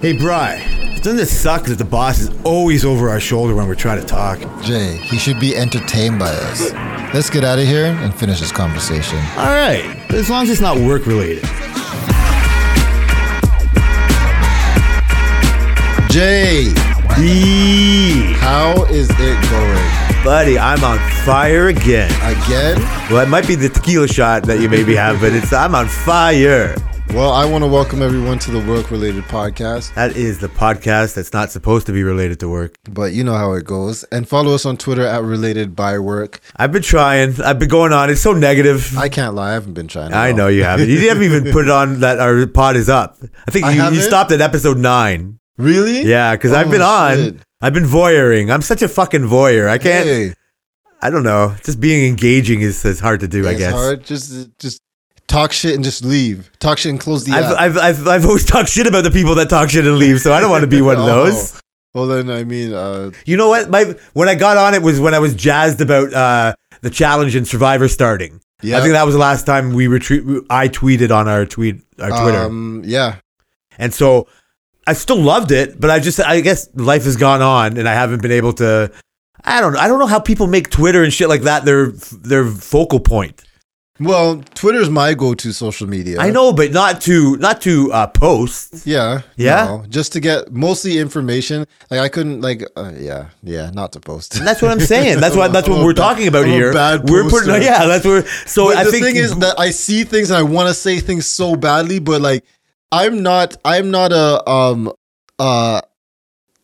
Hey, Bry, doesn't it suck that the boss is always over our shoulder when we're trying to talk? Jay, he should be entertained by us. Let's get out of here and finish this conversation. All right, as long as it's not work related. Jay, Eee, how is it going? buddy, I'm on fire again. Again? Well, it might be the tequila shot that you maybe have, but it's I'm on fire. Well, I want to welcome everyone to the work related podcast, That is the podcast that's not supposed to be related to work. but you know how it goes. And follow us on Twitter at related by work. I've been trying. I've been going on. It's so negative. I can't lie, I haven't been trying. I all. know you haven't. You haven't even put it on that our pod is up. I think I you, you stopped at episode nine. Really? Yeah, because I've Oh, been on. shit. I've been voyeuring. I'm such a fucking voyeur. I can't. Hey, I don't know. Just being engaging is, is hard to do. I it's guess. hard. Just, just talk shit and just leave. Talk shit and close the I've, app. I've, I've, I've always talked shit about the people that talk shit and leave, so I don't want to be one of those. Oh. Well, then I mean, uh, You know what? My when I got on it was when I was jazzed about uh, the challenge and Survivor starting. Yeah. I think that was the last time we retreat. I tweeted on our tweet, our Twitter, um, yeah, and so I still loved it. But I just, I guess life has gone on, and I haven't been able to. I don't, I don't know how people make Twitter and shit like that their their focal point. Well, Twitter's my go-to social media. I know, but not to not to uh, post. Yeah. Yeah? no, just to get mostly information. Like I couldn't like uh, yeah, yeah, not to post. And that's what I'm saying. That's what that's what we're talking about I'm here. bad we're putting poster. yeah. That's where. So But I the think thing is that I see things and I want to say things so badly, but like I'm not I'm not a um uh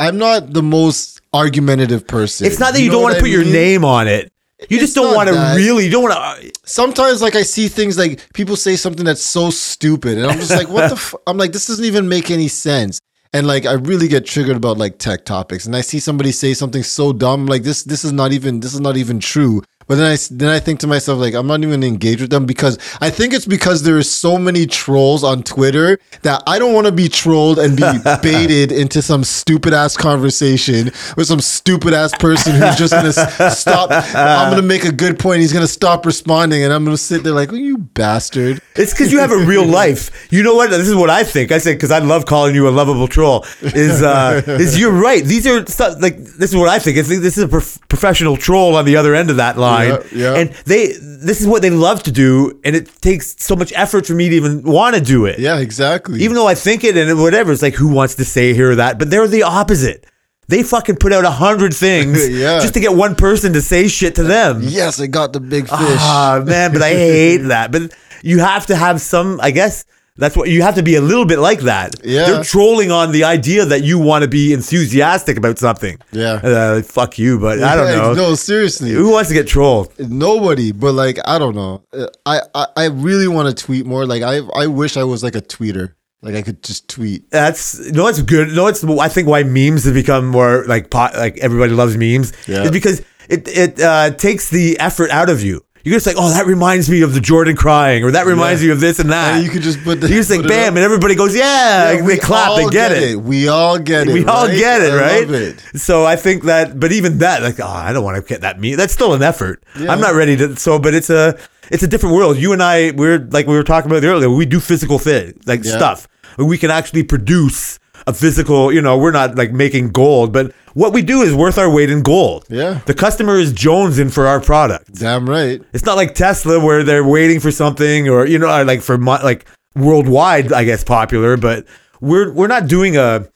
I'm not the most argumentative person. it's not that you, know don't want to put I your name on it. You just don't want to really. You don't want to. Uh, Sometimes like I see things like people say something that's so stupid and I'm just like what the f-? I'm like this doesn't even make any sense. And like I really get triggered about like tech topics and I see somebody say something so dumb like this this is not even this is not even true. But then I then I think to myself like I'm not even engaged with them because I think it's because there is so many trolls on Twitter that I don't want to be trolled and be baited into some stupid ass conversation with some stupid ass person who's just gonna stop. I'm gonna make a good point. He's gonna stop responding, and I'm gonna sit there like, oh, you bastard. It's because you have a real life. You know what? This is what I think. I said because I love calling you a lovable troll. Is uh, is you're right. These are stuff like this is what I think. I think this is a prof- professional troll on the other end of that line. Yeah, yeah. And they this is what they love to do, and it takes so much effort for me to even want to do it. Yeah, exactly. Even though I think it and whatever, it's like who wants to say here or that, but they're the opposite. They fucking put out a hundred things Yeah. just to get one person to say shit to them. yes, I got the big fish. Ah, man, but I hate that. But you have to have some, I guess that's what you have to be a little bit like that. Yeah. They're trolling on the idea that you want to be enthusiastic about something. Yeah. Uh, fuck you, but I don't know. No, seriously. Who wants to get trolled? Nobody, but like I don't know. Uh, I I, I really want to tweet more. Like I I wish I was like a tweeter. Like I could just tweet. That's no, it's good. No, it's I think why memes have become more like pot, like everybody loves memes Yeah. is because it it uh, takes the effort out of you. You're just like, oh, that reminds me of the Jordan crying, or that reminds Yeah. me of this and that. And you could just put the you just like bam, and everybody goes, yeah, Yeah, they clap, they all get, it. We all get it. We all right? get it, right? it. So I think that, but even that, like, oh, I don't want to get that meme. That's still an effort. Yeah. I'm not ready to. So, but it's a, it's a different world. You and I, we're like we were talking about earlier. We do physical thing, like stuff. We can actually produce a physical. You know, we're not like making gold, but what we do is worth our weight in gold. Yeah. The customer is jonesing for our product. Damn right. It's not like Tesla where they're waiting for something or you know like for mo- like worldwide I guess popular but we're we're not doing a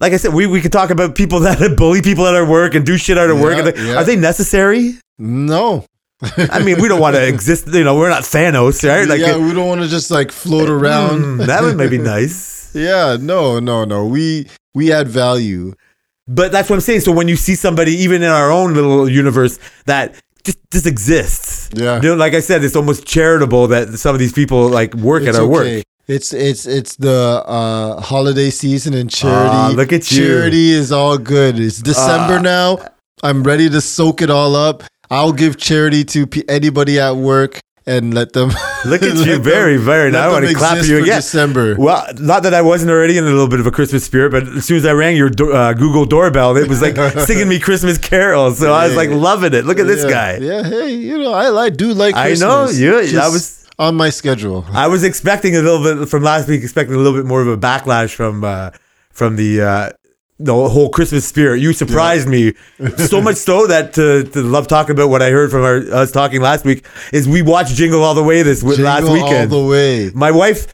like I said we, we could talk about people that bully people at our work and do shit at our work and Yeah, like, yeah. are they necessary? No. I mean we don't want to exist you know we're not Thanos right like yeah, we don't want to just like float around. mm, that would maybe be nice Yeah, no, no, no. We we add value. but that's what I'm saying so when you see somebody even in our own little universe that just just exists Yeah. you know, like I said it's almost charitable that some of these people like work It's at our work. It's it's it's the uh, holiday season and charity. Ah, look at you. Charity is all good. It's December Ah. now. I'm ready to soak it all up. I'll give charity to p- anybody at work and let them. Look at you, very, very nice. I want to clap for you again. December. Well, not that I wasn't already in a little bit of a Christmas spirit, but as soon as I rang your do- uh, Google doorbell, it was like singing me Christmas carols. So I was like loving it. Look at this yeah, guy. Yeah, hey, you know, I, I do like. I Christmas. know, you- I was- on my schedule. I was expecting a little bit from last week, expecting a little bit more of a backlash from uh, from the uh, the whole Christmas spirit. You surprised me so much so that to, to love talking about what I heard from our, us talking last week is we watched Jingle All the Way this w- last Jingle weekend. all the way. My wife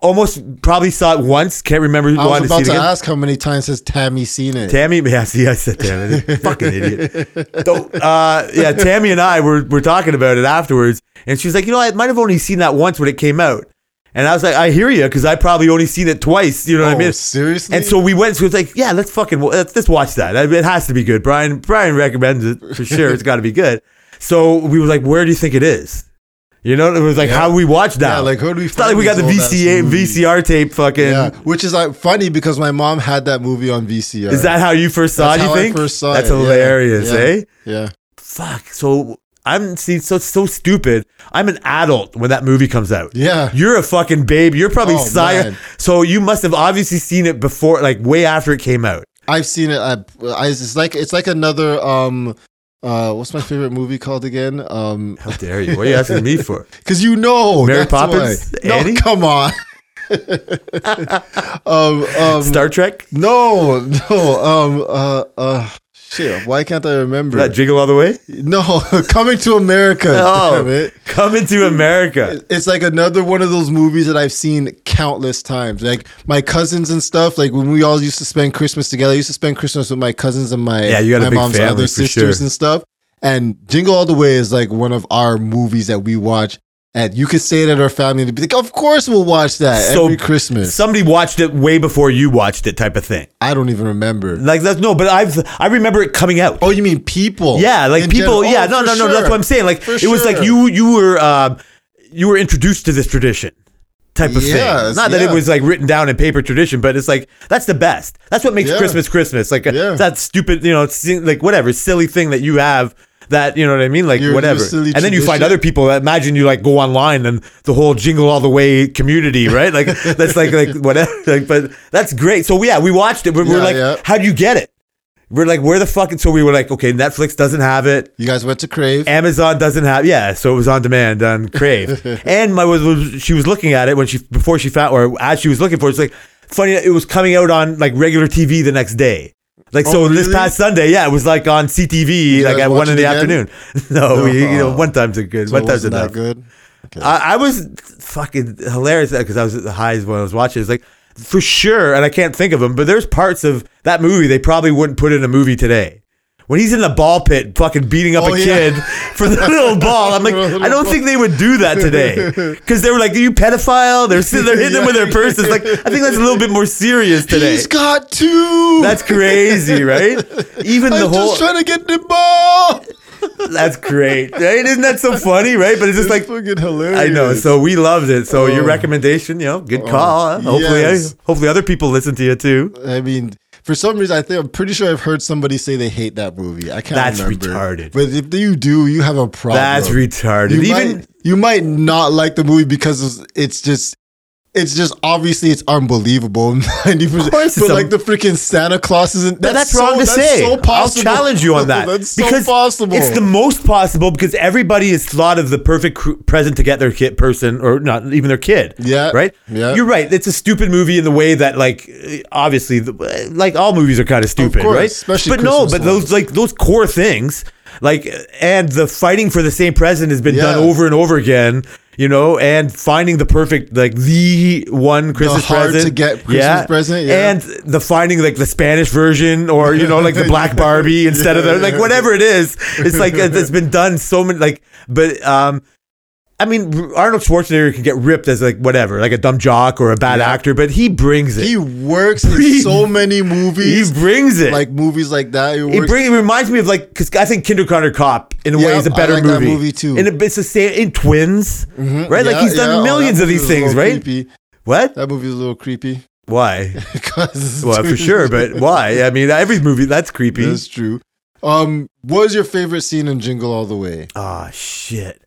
almost probably saw it once. Can't remember. I was about see to ask how many times has Tammy seen it. Tammy, yeah, see, I said Tammy, fucking idiot. So, uh, yeah, Tammy and I were, were talking about it afterwards, and she was like, you know, I might have only seen that once when it came out, and I was like, I hear you, because I probably only seen it twice. You know what I Oh, mean? seriously? And so we went. So it's like, yeah, let's fucking let's, let's watch that. I mean, It has to be good. Brian Brian recommends it for sure. it's got to be good. So we were like, where do you think it is? You know, it was like Yeah. how we watch that. Yeah, like, who do we It's not like we got the VCA? VCR tape. Fucking. yeah, which is like funny because my mom had that movie on VCR. Is that how you first saw That's it? You how I think? first saw That's it, hilarious, Yeah. eh? Yeah. Fuck. So I'm see so so stupid. I'm an adult when that movie comes out. Yeah. You're a fucking babe. You're probably Oh, sire. So you must have obviously seen it before, like way after it came out. I've seen it. I, I, it's like it's like another. Um, uh, what's my favorite movie called again? Um, How dare you? What are you asking me for? because you know, Mary Poppins? why. No, Annie? come on. um, um, Star Trek? no, no. Um, uh, uh, shit. Why can't I remember? That Jingle All the Way? no, Coming to America. Oh, coming to America. It's like another one of those movies that I've seen countless times. Like my cousins and stuff. Like when we all used to spend Christmas together. I used to spend Christmas with my cousins and my Yeah, you got a my big mom's family other sisters sure. and stuff. And Jingle All the Way is like one of our movies that we watch. And you could say it at our family and be like, "Of course we'll watch that So, every Christmas." Somebody watched it way before you watched it, type of thing. I don't even remember. Like that's no, but I've I remember it coming out. Oh, you mean people? Yeah, like people. general? yeah, Oh, no, no, no. That's what I'm saying. Like For it was like you you were um, you were introduced to this tradition type of Yes, thing. Not that it was like written down in paper tradition, but it's like that's the best. That's what makes Yeah. Christmas Christmas. Like Yeah. that stupid, you know, like whatever silly thing that you have. That you know what I mean, like Your- your whatever, silly and then you find tradition. other people. that Imagine you like go online and the whole jingle all the way community, right? Like that's like like whatever. Like, but that's great. So yeah, we watched it. We're, we're Yeah, like, yeah. how do you get it? We're like, where the fuck? And so we were like, okay, Netflix doesn't have it. You guys went to Crave. Amazon doesn't have yeah, so it was on demand on Crave. and my was, was she was looking at it when she before she found or as she was looking for it, it's like funny it was coming out on like regular TV the next day. Like so Oh, this past Sunday, yeah, it was like on CTV like at one in the again? afternoon. no, we, you know, Oh. one time's a good. so one time's enough. good. I, I was fucking hilarious uh, because I was at the highs when I was watching. It's like for sure, and I can't think of them, but there's parts of that movie they probably wouldn't put in a movie today. When he's in the ball pit, fucking beating up Oh, a yeah. kid for the little ball, I'm like, I don't think they would do that today because they were like, "Are you pedophile?" They're sitting, they're hitting him with their purses. Like, I think that's a little bit more serious today. He's got two. That's crazy, right? Even the I'm whole just trying to get the ball. that's great, right? Isn't that so funny, right? But it's just like fucking hilarious. I know. So we loved it. So your Oh. recommendation, you know, good call. huh? Hopefully, yes. hopefully other people listen to you too. I mean, for some reason, I think I'm pretty sure I've heard somebody say they hate that movie. I can't That's remember. retarded. But if you do, you have a problem. That's retarded. You Even might, you might not like the movie because it's just. It's just obviously it's unbelievable. Ninety percent, but like the freaking Santa Claus isn't. But that's, so- wrong to that's say. So I'll challenge you on that that's so because possible. it's the most possible because everybody has thought of the perfect cr- present to get their kid person or not even their kid. Yeah. right. Yeah. you're right. It's a stupid movie in the way that like uh, obviously the, like all movies are kind of stupid, course, right? especially but no, but those like those core things like and the fighting for the same present has been done over and over again. You know, and finding the perfect, like the one Christmas hard present, to get Christmas present, yeah. and the finding like the Spanish version or you know like the Black Barbie instead of the like whatever it is. It's like it's been done so many like, but um, I mean Arnold Schwarzenegger can get ripped as like whatever, like a dumb jock or a bad Yeah. actor, but he brings it. he works He- in so many movies. He brings it. like movies like that. He it, works bring, it reminds me of like because I think Kindergarten Cop in a way is a better like movie. movie too. And it- it's the same in Twins, right? Like he's done yeah. Oh, millions that of these things, right? Creepy. What? That movie was a little creepy. Why? Because Well, for sure, but why? I mean, every movie that's creepy. that's true. Um, what was your favorite scene in Jingle All the Way? Ah, shit.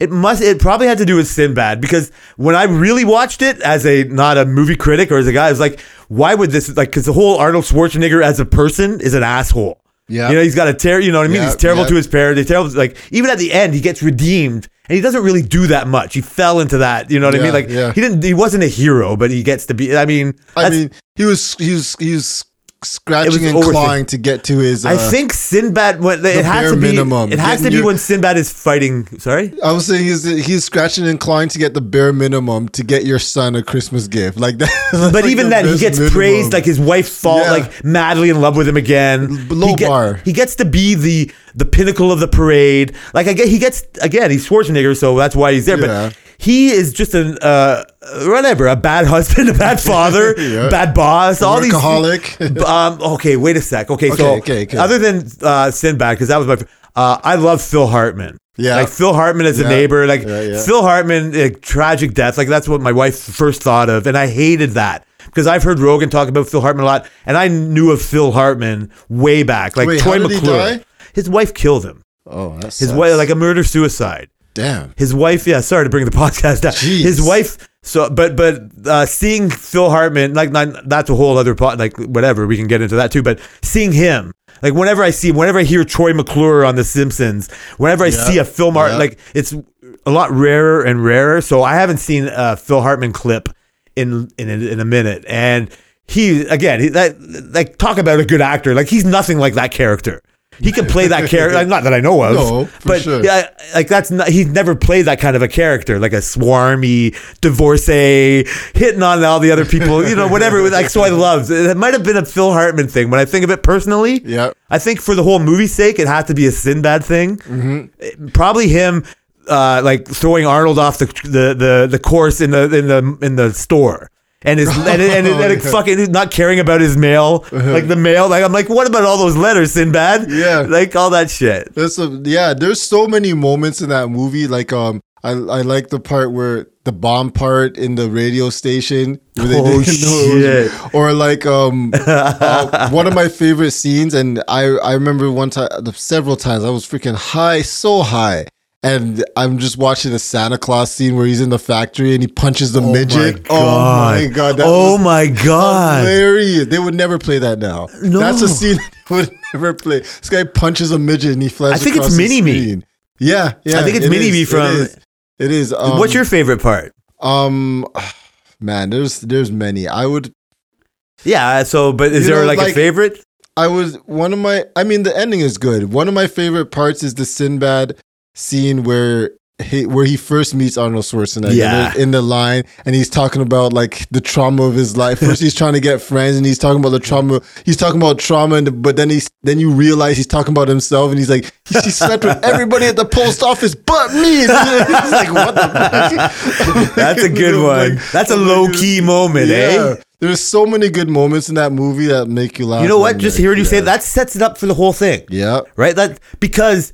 It must. It probably had to do with Sinbad because when I really watched it as a not a movie critic or as a guy, I was like, why would this like? Because the whole Arnold Schwarzenegger as a person is an asshole. Yeah. You know, he's got a tear. you know what I mean? Yeah, he's terrible yeah. to his parents. He's terrible like even at the end he gets redeemed and he doesn't really do that much. He fell into that, you know what I mean? Like yeah. he didn't he wasn't a hero, but he gets to be I mean, I mean, he was he was he was scratching and clawing to get to his. Uh, I think Sinbad when it has to be minimum. it has to be your- when Sinbad is fighting, sorry? I was saying he's he's scratching and clawing to get the bare minimum to get your son a Christmas gift, like that. But like even then, he gets minimum. praised. Like his wife fall Yeah. like madly in love with him again. Low he get- bar. He gets to be the the pinnacle of the parade. Like I get, he gets again. He's Schwarzenegger, so that's why he's there. Yeah. But he is just an uh, whatever, a bad husband, a bad father, Yeah. bad boss. All these. Um. Okay. Wait a sec. Okay. so Okay, okay, okay. other than uh, Sinbad, because that was my. Uh, I love Phil Hartman. Yeah. Like Phil Hartman as a neighbor. Like Yeah, yeah. Phil Hartman, like, tragic death. Like that's what my wife first thought of, and I hated that because I've heard Rogan talk about Phil Hartman a lot, and I knew of Phil Hartman way back. Like Wait, Troy how did he McClure. die? His wife killed him. oh, that's His wife, like a murder suicide. Damn. His wife, yeah. Sorry to bring the podcast down. Jeez. His wife. So, but but uh, seeing Phil Hartman, like not, that's a whole other pot. Like whatever, we can get into that too. But seeing him, like whenever I see, whenever I hear Troy McClure on The Simpsons, whenever I Yeah. see a Phil Hartman, Yeah. like it's a lot rarer and rarer. So I haven't seen a Phil Hartman clip in in in a minute, and he again, he, that like talk about a good actor. Like he's nothing like that character. He can play that character. Not that I know of. No, for but sure. yeah, like that's not. He's never played that kind of a character, like a swarmy divorcee, hitting on all the other people. You know, whatever. Like so, I loved. It might have been a Phil Hartman thing. When I think of it personally, Yeah. I think for the whole movie's sake, it has to be a Sinbad thing. Mm-hmm. Probably him, uh, like throwing Arnold off the the the, the course in the in the in the store. And his and, and, and, and, Oh, fucking not caring about his mail, like the mail. Like I'm like, what about all those letters, Sinbad? Yeah. like all that shit. There's a, yeah, there's so many moments in that movie. Like um, I I like the part where the bomb part in the radio station. Where they Oh, didn't know was- shit. or like um, uh, one of my favorite scenes, and I I remember one time, several times, I was freaking high, so high. And I'm just watching the Santa Claus scene where he's in the factory and he punches the midget. Oh my god! that oh my god! hilarious. They would never play that now. No. That's a scene they would never play. This guy punches a midget and he flies. I think it's across Mini-Me. Yeah, yeah. I think it's it Mini-Me from- It is. It is. Um, What's your favorite part? um? Man, there's there's many. I would Yeah. So, but is there know, like, a favorite? I was one of my. I mean, the ending is good. One of my favorite parts is the Sinbad scene where he where he first meets Arnold Schwarzenegger Yeah. in the line, and he's talking about like the trauma of his life. First, he's trying to get friends, and he's talking about the trauma. He's talking about trauma, and but then he's then you realize he's talking about himself, and he's like he, slept with everybody at the post office but me. Like, what? That's a good Like, one. That's a I'm low like, key moment, eh? There's so many good moments in that movie that make you laugh. You know what? Just like, hearing you say that sets it up for the whole thing, Yeah. right? That because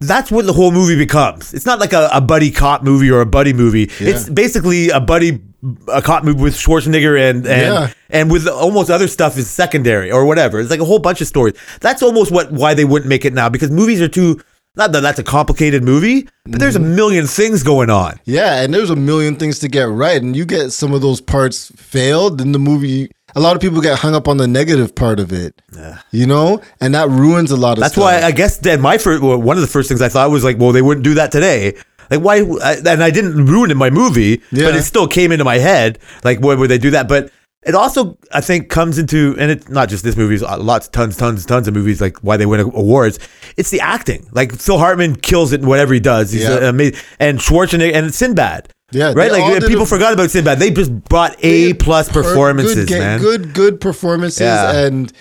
that's what the whole movie becomes. It's not like a, a buddy cop movie or a buddy movie. Yeah. It's basically a buddy a cop movie with Schwarzenegger and and Yeah. and with almost other stuff is secondary or whatever. It's like a whole bunch of stories. That's almost what why they wouldn't make it now because movies are too. Not that that's a complicated movie, but there's a Mm-hmm. million things going on. Yeah, and there's a million things to get right, and you get some of those parts failed, then the movie. A lot of people get hung up on the negative part of it, you know, and that ruins a lot of. That's stuff. why I guess then my first well, one of the first things I thought was like, well, they wouldn't do that today. Like why? I, and I didn't ruin it in my movie, but it still came into my head. Like why would they do that? But it also I think comes into and it's not just this movie, it's lots, tons, tons, tons of movies. Like why they win awards. It's the acting. Like Phil Hartman kills it in whatever he does. He's Yeah. amazing. And Schwarzenegger and Sinbad. Yeah, right. Like people a- forgot about Sinbad. They just brought A plus performances, good, man. Good, good performances, Yeah. and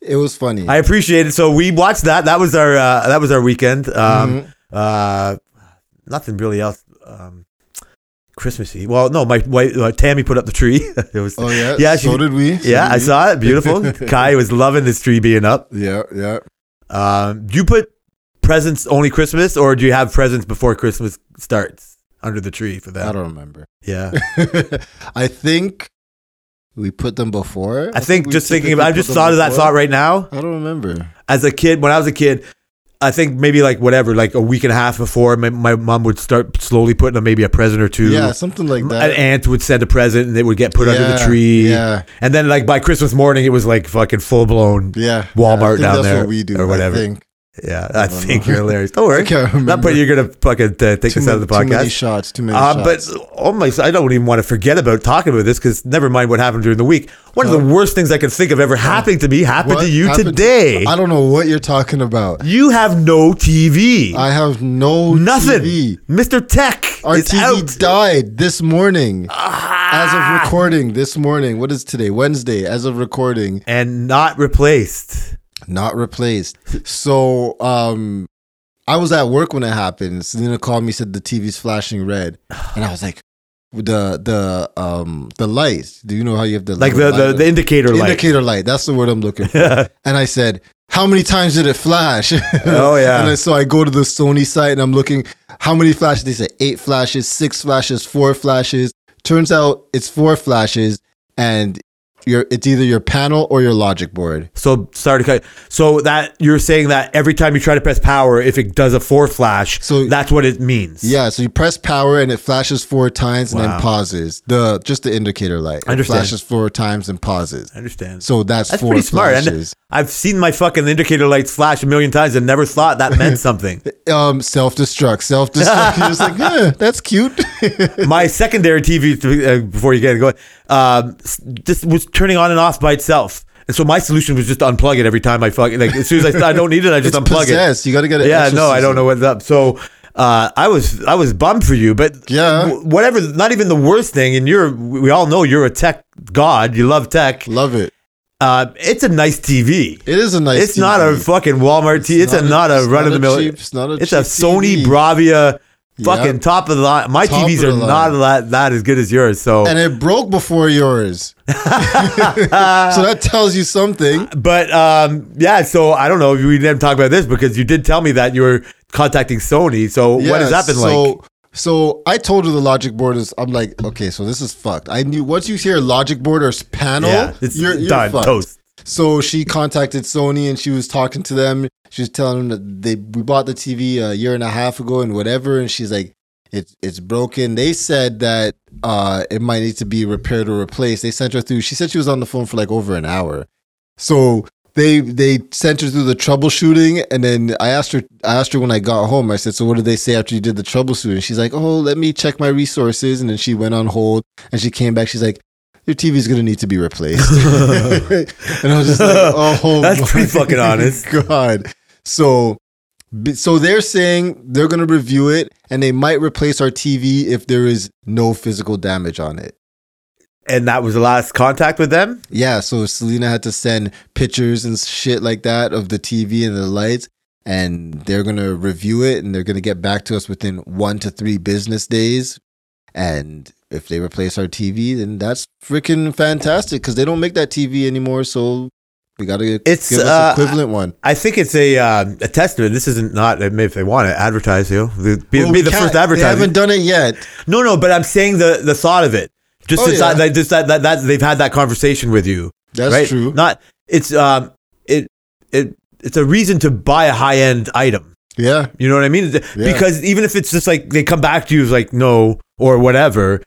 it was funny. I appreciate it. So we watched that. That was our uh, that was our weekend. Um, Mm-hmm. uh, nothing really else. Um, Christmassy. Well, no, my wife uh, Tammy put up the tree. it was. oh yeah, yeah. So did we. So yeah, did I saw it. Beautiful. Kai was loving this tree being up. Yeah, yeah. Um, do you put presents only Christmas, or do you have presents before Christmas starts under the tree for that. I don't remember. Yeah, I think we put them before. I think we just thinking about. I just thought of that thought right now. I don't remember. as a kid, when I was a kid, I think maybe like whatever, like a week and a half before, my, my mom would start slowly putting maybe a present or two. Yeah, something like that. An aunt would send a present and it would get put under the tree. yeah. And then like by Christmas morning, it was like fucking full blown. yeah, Walmart yeah, I think down there we do or whatever. I. Yeah, I, don't think know. you're hilarious. Don't worry. I Not putting you're gonna fucking uh, take Too, us out of the many, too many podcast. shots. Too many Uh, but shots. oh my, I don't even want to forget about talking about this because never mind what happened during the week. One of the worst things I can think of ever happening to me happened What to you happened to- today. I don't know what you're talking about. you have no TV. I have no Nothing. TV. Mr. Tech Our TV out. died this morning. As Ah. of recording this morning. What is today? Wednesday. As of recording. and not replaced. Not replaced. So um I was at work when it happened. Selena called me, said the TV's flashing red. And I was like, the the um the light. Do you know how you have the Like the, the, the indicator light. indicator light. That's the word I'm looking for. and I said, How many times did it flash? Oh, yeah. and so I go to the Sony site and I'm looking how many flashes. They said eight flashes, six flashes, four flashes. Turns out it's four flashes, and your it's either your panel or your logic board. So sorry to cut. So that you're saying that every time you try to press power, if it does a four flash, So- that's what it means. Yeah, so you press power and it flashes four times and Wow. then pauses. The just the indicator light. It understand. flashes four times and pauses. I understand. So that's, That's four pretty smart. And flashes. I've seen my fucking indicator lights flash a million times and never thought that meant something. Um, self destruct, self destruct. You're just like, yeah, that's cute. my secondary TV, uh, before you get it going, um, s- just was turning on and off by itself. And so my solution was just to unplug it every time I fucking like as soon as I, I don't need it, I just it's unplug it. possessed. You got to get it. Yeah, no, I don't know what's up. So uh, I was I was bummed for you, but Yeah. whatever. Not even the worst thing, and you're we all know you're a tech god. You love tech. Love it. Uh, it's a nice TV. It is a nice. TV. It's not a fucking Walmart TV. It's, a not a it's run of the mill. It's not a. Cheap. It's a Sony TV. Bravia, fucking Yep. top of the line. My Top TVs are line. not that, that as good as yours. So, and it broke before yours. so that tells you something. but um, yeah. So I don't know. If we didn't talk about this because you did tell me that you were contacting Sony. So what has Yeah, that been so, like? So I told her the logic board is. I'm like, okay, so this is fucked. I knew once you hear logic board or panel, Yeah, it's you're, you're done. fucked. Toast. So she contacted Sony and she was talking to them. She was telling them that they we bought the TV a year and a half ago and whatever. And she's like, it's it's broken. They said that uh it might need to be repaired or replaced. They sent her through. She said she was on the phone for like over an hour. So they they sent her through the troubleshooting and then I asked her I asked her when I got home. I said, So what did they say after you did the troubleshooting? She's like, Oh, let me check my resources. And then she went on hold and she came back. She's like, Your TV's gonna need to be replaced. and I was just like, Oh That's pretty fucking honest. God. So so they're saying they're gonna review it and they might replace our TV if there is no physical damage on it. And that was the last contact with them. Yeah, so Selena had to send pictures and shit like that of the TV and the lights, and they're gonna review it and they're gonna get back to us within one to three business days. And if they replace our TV, then that's freaking fantastic because they don't make that TV anymore. So we gotta It's, give us uh, equivalent one. I think it's a uh, a testament. This isn't not if they want to advertise you, know, be, Well, be the first They advertising. haven't done it yet. No, no, but I'm saying the the thought of it. Just Oh, the yeah. that, just that, that that they've had that conversation with you. That's right? true. Not it's um it it it's a reason to buy a high end item. Yeah, You know what I mean? Because even if it's just like they come back to you as like no or whatever,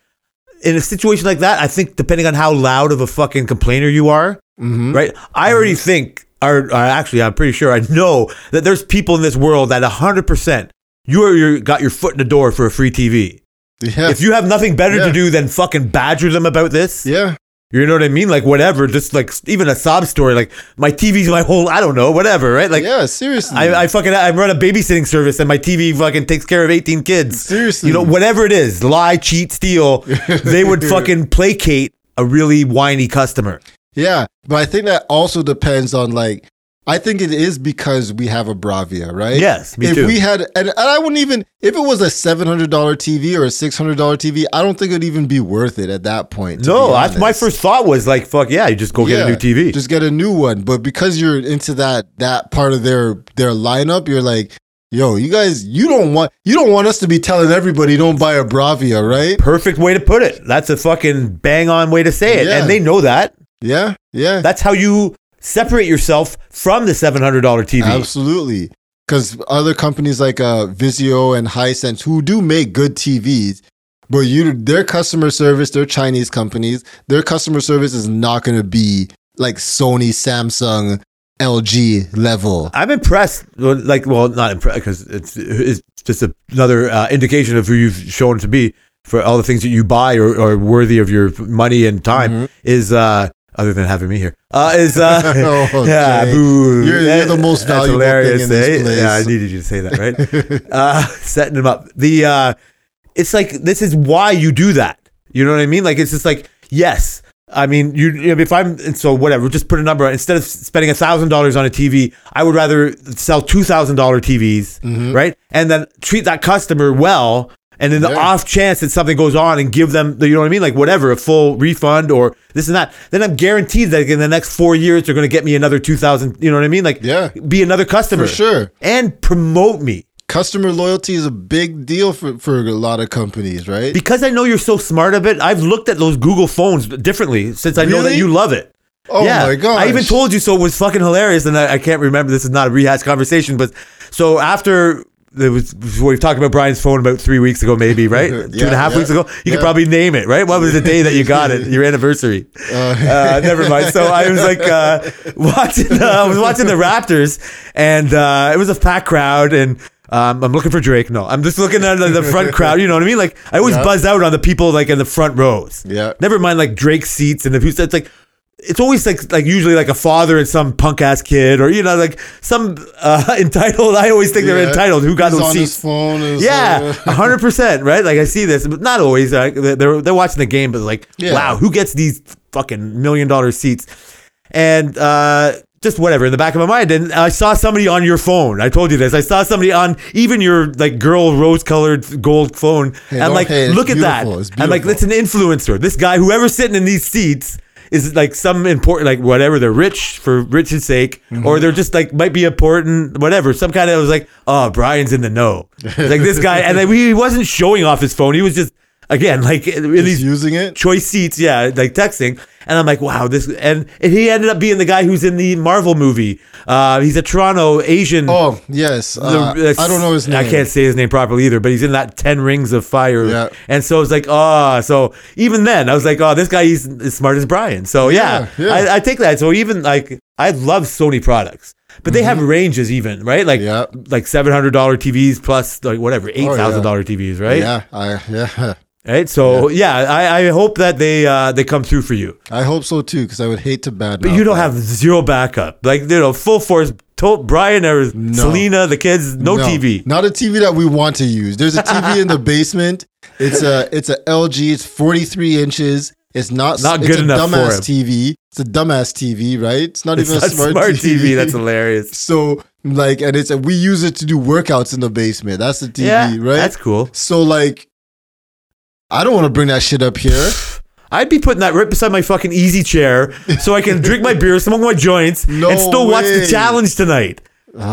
in a situation like that, I think depending on how loud of a fucking complainer you are, hmm right? I already think, or, or actually, I'm pretty sure I know that there's people in this world that 100% you are got your foot in the door for a free TV. yeah, If you have nothing better Yeah. to do than fucking badger them about this, yeah. You know what I mean? Like whatever, just like even a sob story, like my TV's my whole, I don't know, whatever, right? Like yeah, seriously. I, I fucking I run a babysitting service and my TV fucking takes care of 18 kids. Seriously. You know, whatever it is, lie, cheat, steal, they would fucking placate a really whiny customer. Yeah, but I think that also depends on like I think it is because we have a Bravia, right? Yes, me if too. we had, and, I wouldn't even if it was a seven hundred dollar TV or a six hundred dollar TV, I don't think it'd even be worth it at that point. No, that's my first thought was like, fuck yeah, you just go get a new TV. Just get a new one. But because you're into that that part of their their lineup, you're like, yo, you guys, you don't want you don't want us to be telling everybody don't buy a Bravia, right? Perfect way to put it. That's a fucking bang on way to say it. Yeah. And they know that. Yeah, yeah. That's how you separate yourself from the $700 TV. Absolutely. because other companies like uh, Vizio and Hisense who do make good TVs, but you their customer service, they're Chinese companies, their customer service is not going to be like Sony, Samsung, LG level. I'm impressed. Like, well, not impressed because it's it's just a, another uh, indication of who you've shown to be for all the things that you buy or are worthy of your money and time. Mm-hmm. Is uh, other than having me here, uh, is uh, Oh, yeah, boo. You're- you're the most valuable hilarious, thing in this eh? place. Yeah, I needed you to say that, right? uh, setting them up. The uh, it's like this is why you do that. You know what I mean? Like it's just like yes. I mean, you you know, if I'm and so whatever, just put a number. Instead of spending a thousand dollars on a TV, I would rather sell two thousand dollar TVs, Mm-hmm. right? And then treat that customer well. And then the Yeah. off chance that something goes on, and give them, you know what I mean, like whatever, a full refund or this and that. Then I'm guaranteed that in the next four years they're going to get me another two thousand. You know what I mean? Like, Yeah. be another customer For sure. and promote me. Customer loyalty is a big deal for, for a lot of companies, right? Because I know you're so smart of it, I've looked at those Google phones differently since I know that you love it. Oh my god! I even told you so. It was fucking hilarious, and I, I can't remember. This is not a rehash conversation, but so after there was we talked about Brian's phone about three weeks ago, maybe right, two and a Yeah, half yeah, weeks ago. You yeah. could probably name it, right? What was the day that you got it? Your anniversary. Uh, never mind. So I was like uh, watching. Uh, I was watching the Raptors, and uh, it was a packed crowd, and. Um, I'm looking for Drake. No, I'm just looking at the, the front crowd. You know what I mean? Like I always Yeah. buzz out on the people like in the front rows. Yeah. Never mind like Drake seats and the people. It's like it's always like like usually like a father and some punk ass kid or you know like some uh, entitled. I always think they're entitled. Who got He's those on seats? his phone. Yeah, uh, hundred percent, right? Like I see this, but not always. Like, they're they're watching the game, but like, Yeah. wow, who gets these fucking million dollar seats? And uh, just whatever in the back of my mind. And I saw somebody on your phone. I told you this. I saw somebody on even your like girl rose colored gold phone. Hey, and like. It's look at that. I'm like, it's an influencer. This guy, whoever's sitting in these seats. Is it like some important, like whatever they're rich for rich's sake, Mm-hmm. or they're just like might be important, whatever. Some kind of was like, oh, Brian's in the know, like this guy, and like, he wasn't showing off his phone. He was just again like in He's these using it. choice seats, yeah, like texting. And I'm like, wow, this, and, and he ended up being the guy who's in the Marvel movie. Uh, he's a Toronto Asian. Oh yes, uh, the- I don't know his name. I can't say his name properly either, but he's in that Ten Rings of Fire. Yeah. And so it's like, oh, so even then I was like, oh, this guy he's as smart as Brian. So yeah, Yeah, yeah. I, I take that. So even like I love Sony products, but they have ranges even right, like Yeah. like seven hundred dollar TVs plus like whatever eight thousand dollar TVs, right? Yeah, I yeah. Right. So yeah, I, I hope that they uh, they come through for you. I hope so too, because I would hate to bad. But you don't have zero backup. Like you know, full force. Told Brian or Selena, the kids, no, TV. Not a TV that we want to use. There's a TV in the basement. It's a it's a LG. It's 43 inches. It's not Not it's good a enough for dumbass him. TV. It's a dumbass TV, right? It's not It's even not a smart, smart TV. TV. That's hilarious. so like, and it's a, we use it to do workouts in the basement. That's the TV, yeah, right? that's cool. so like, I don't want to bring that shit up here. I'd be putting that right beside my fucking easy chair so I can drink my beer, smoke my joints, No and still watch the challenge tonight.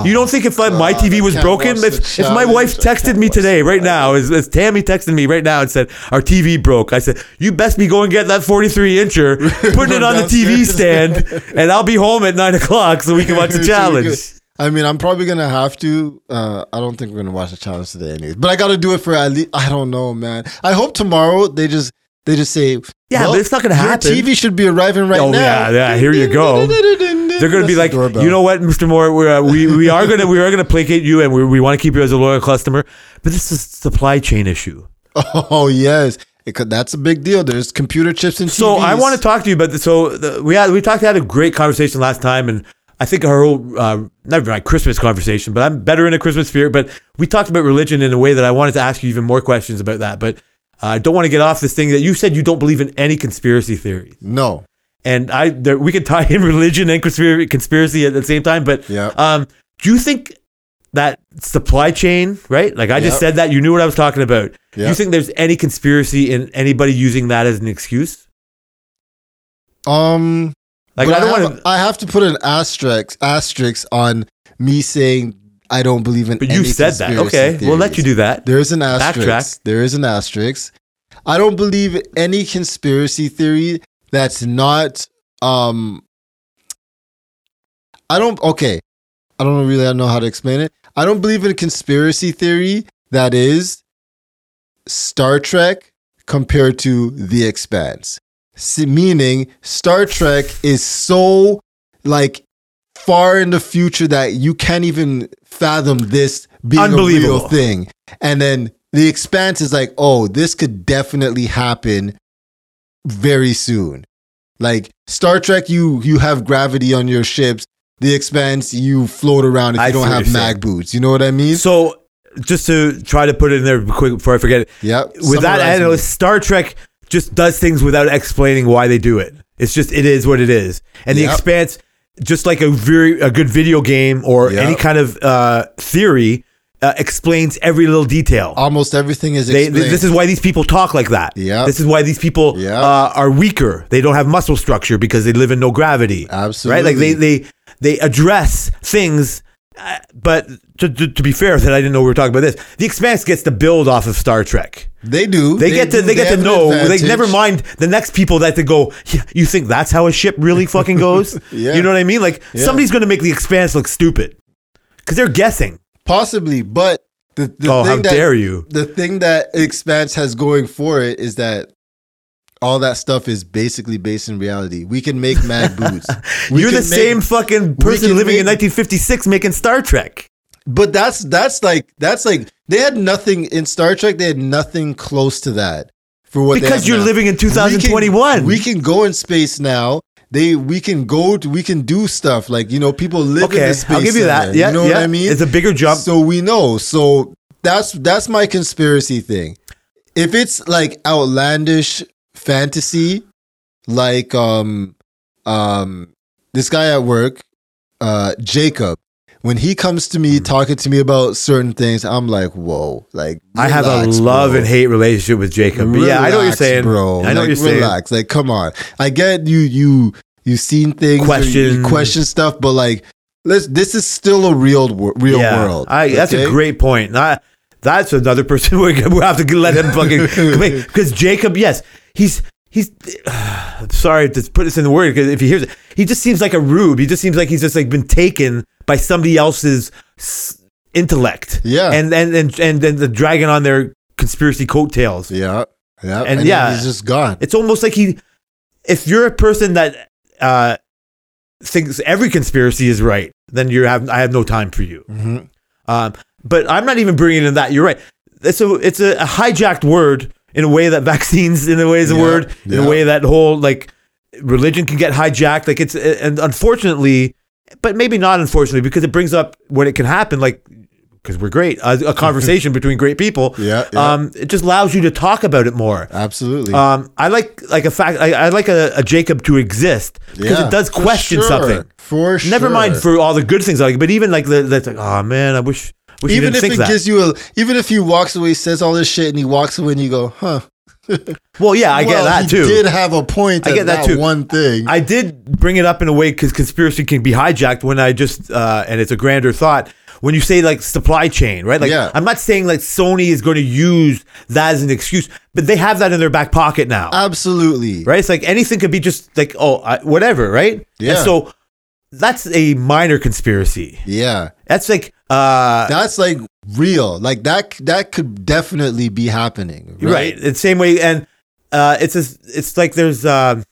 you don't think if uh, I, my TV was broken, if, if my wife texted me today, right now, as, as Tammy texted me right now and said, Our TV broke, I said, You best be going get that 43 incher, putting it on the TV stand, and I'll be home at 9 o'clock so we can watch the challenge. I mean, I'm probably gonna have to. Uh, I don't think we're gonna watch the challenge today, anyways. But I got to do it for at least. I don't know, man. I hope tomorrow they just they just say, Yeah, well, but it's not gonna happen." TV should be arriving right Oh, now. yeah, yeah, here you go. They're going to be like, doorbell. you know what, Mr. Moore, we're, uh, we we are going to we are to placate you, and we, we want to keep you as a loyal customer, but this is a supply chain issue. Oh yes, It could- that's a big deal. There's computer chips and So I want to talk to you about this. So the, we had we talked had a great conversation last time, and I think our whole uh, never mind Christmas conversation, but I'm better in a Christmas spirit. But we talked about religion in a way that I wanted to ask you even more questions about that. But uh, I don't want to get off this thing that you said you don't believe in any conspiracy theories, No. and I there, we could tie in religion and conspiracy conspiracy at the same time. But Yeah. um, do you think that supply chain, right? Like I just Yep. said that you knew what I was talking about. Do you think there's any conspiracy in anybody using that as an excuse? Um. Like but I don't have, want to. I have to put an asterisk asterisk on me saying I don't believe in. But you said that. Okay, we'll let you do that. There is an asterisk. Backtrack. There is an asterisk. I don't believe any conspiracy theory that's not um I don't okay. I don't really know how to explain it. I don't believe in conspiracy theory that is Star Trek compared to The Expanse. Meaning Star Trek is so like far in the future that you can't even fathom this being a real Unbelievable. thing. And then The Expanse is like, oh, this could definitely happen very soon. Like Star Trek, you you have gravity on your ships. The Expanse, you float around if I you don't have mag boots. You know what I mean? So just to try to put it in there quick before I forget it. Yep. With that analyst, Star Trek just does things without explaining why they do it. It's just it is what it is. And the Yep. expanse, just like a very a good video game or Yep. any kind of uh, theory, uh, explains every little detail. almost everything is They, explained. this is why these people talk like that. Yeah. This is why these people Yep. uh, are weaker. They don't have muscle structure because they live in no gravity. Absolutely. Right? Like they they they address things. Uh, but to, to, to be fair, that I didn't know we were talking about this. The Expanse gets to build off of Star Trek. They do. They, get to they get to know. They never mind the next people that they go. "Yeah, You think that's how a ship really fucking goes? Yeah. You know what I mean? Like Yeah. somebody's going to make the Expanse look stupid because they're guessing. Possibly, but the, the oh, thing how that dare you! the thing that Expanse has going for it is that all that stuff is basically based in reality. We can make mag boots. We You're the make- same fucking person living in 1956 making Star Trek. But that's that's like that's like they had nothing in Star Trek. They had nothing close to that for what Because you're now. living in We can- 2021. We can, go in space now. They we can go to, we can do stuff like you know people live in okay, the space. I'll give you that. Yeah, you know yeah. what I mean. It's a bigger jump. So we know. So that's that's my conspiracy thing. If it's like outlandish fantasy, like um um this guy at work, uh Jacob, when he comes to me talking to me about certain things, I'm like, whoa, like I have a love bro. and hate relationship with Jacob. But yeah, I know what you're saying, bro. I know like, what you're saying. relax. Like, come on. I get you. You you seen things, Question. question stuff, but like, let's. This is still a real real yeah, world. I, that's a great point. I- that's another person we're gonna we have to let him fucking because Jacob, yes, he's he's sorry to put this in the word because if he hears it, he just seems like a rube. He just seems like he's just like been taken by somebody else's intellect. Yeah. and and and and then the dragging on their conspiracy coattails. Yeah, yeah, And then yeah. he's just gone. It's almost like he, if you're a person that uh thinks every conspiracy is right, then you have I have no time for you. Mhm. Um, but I'm not even bringing in that. You're right. It's a it's a, a hijacked word in a way that vaccines in a way is a Yeah, word in yeah. a way that whole like religion can get hijacked. Like it's and unfortunately, but maybe not unfortunately because it brings up when it can happen. Like because we're great, a, a conversation between great people. Yeah, yeah. Um, it just allows you to talk about it more. Absolutely. Um, I like like a fact. I, I like a, a Jacob to exist because Yeah, it does question sure. something. For sure. Never mind for all the good things like, but even like the that's like, oh man, I wish wish you even if it that. gives you a, even if he walks away, says all this shit, and he walks away, and you go, huh? well, yeah, I get that too. Did have a point. I get that too. One thing. I did bring it up in a way because conspiracy can be hijacked when I just uh, and it's a grander thought when you say like supply chain, right? Like Yeah. I'm not saying like Sony is going to use that as an excuse, but they have that in their back pocket now. Absolutely. right? It's like anything could be just like, oh, I, whatever, right? Yeah. And so that's a minor conspiracy. Yeah. That's like, uh, That's like real. Like that. That could definitely be happening. right. Right. The same way, and uh, it's a, it's like there's, uh,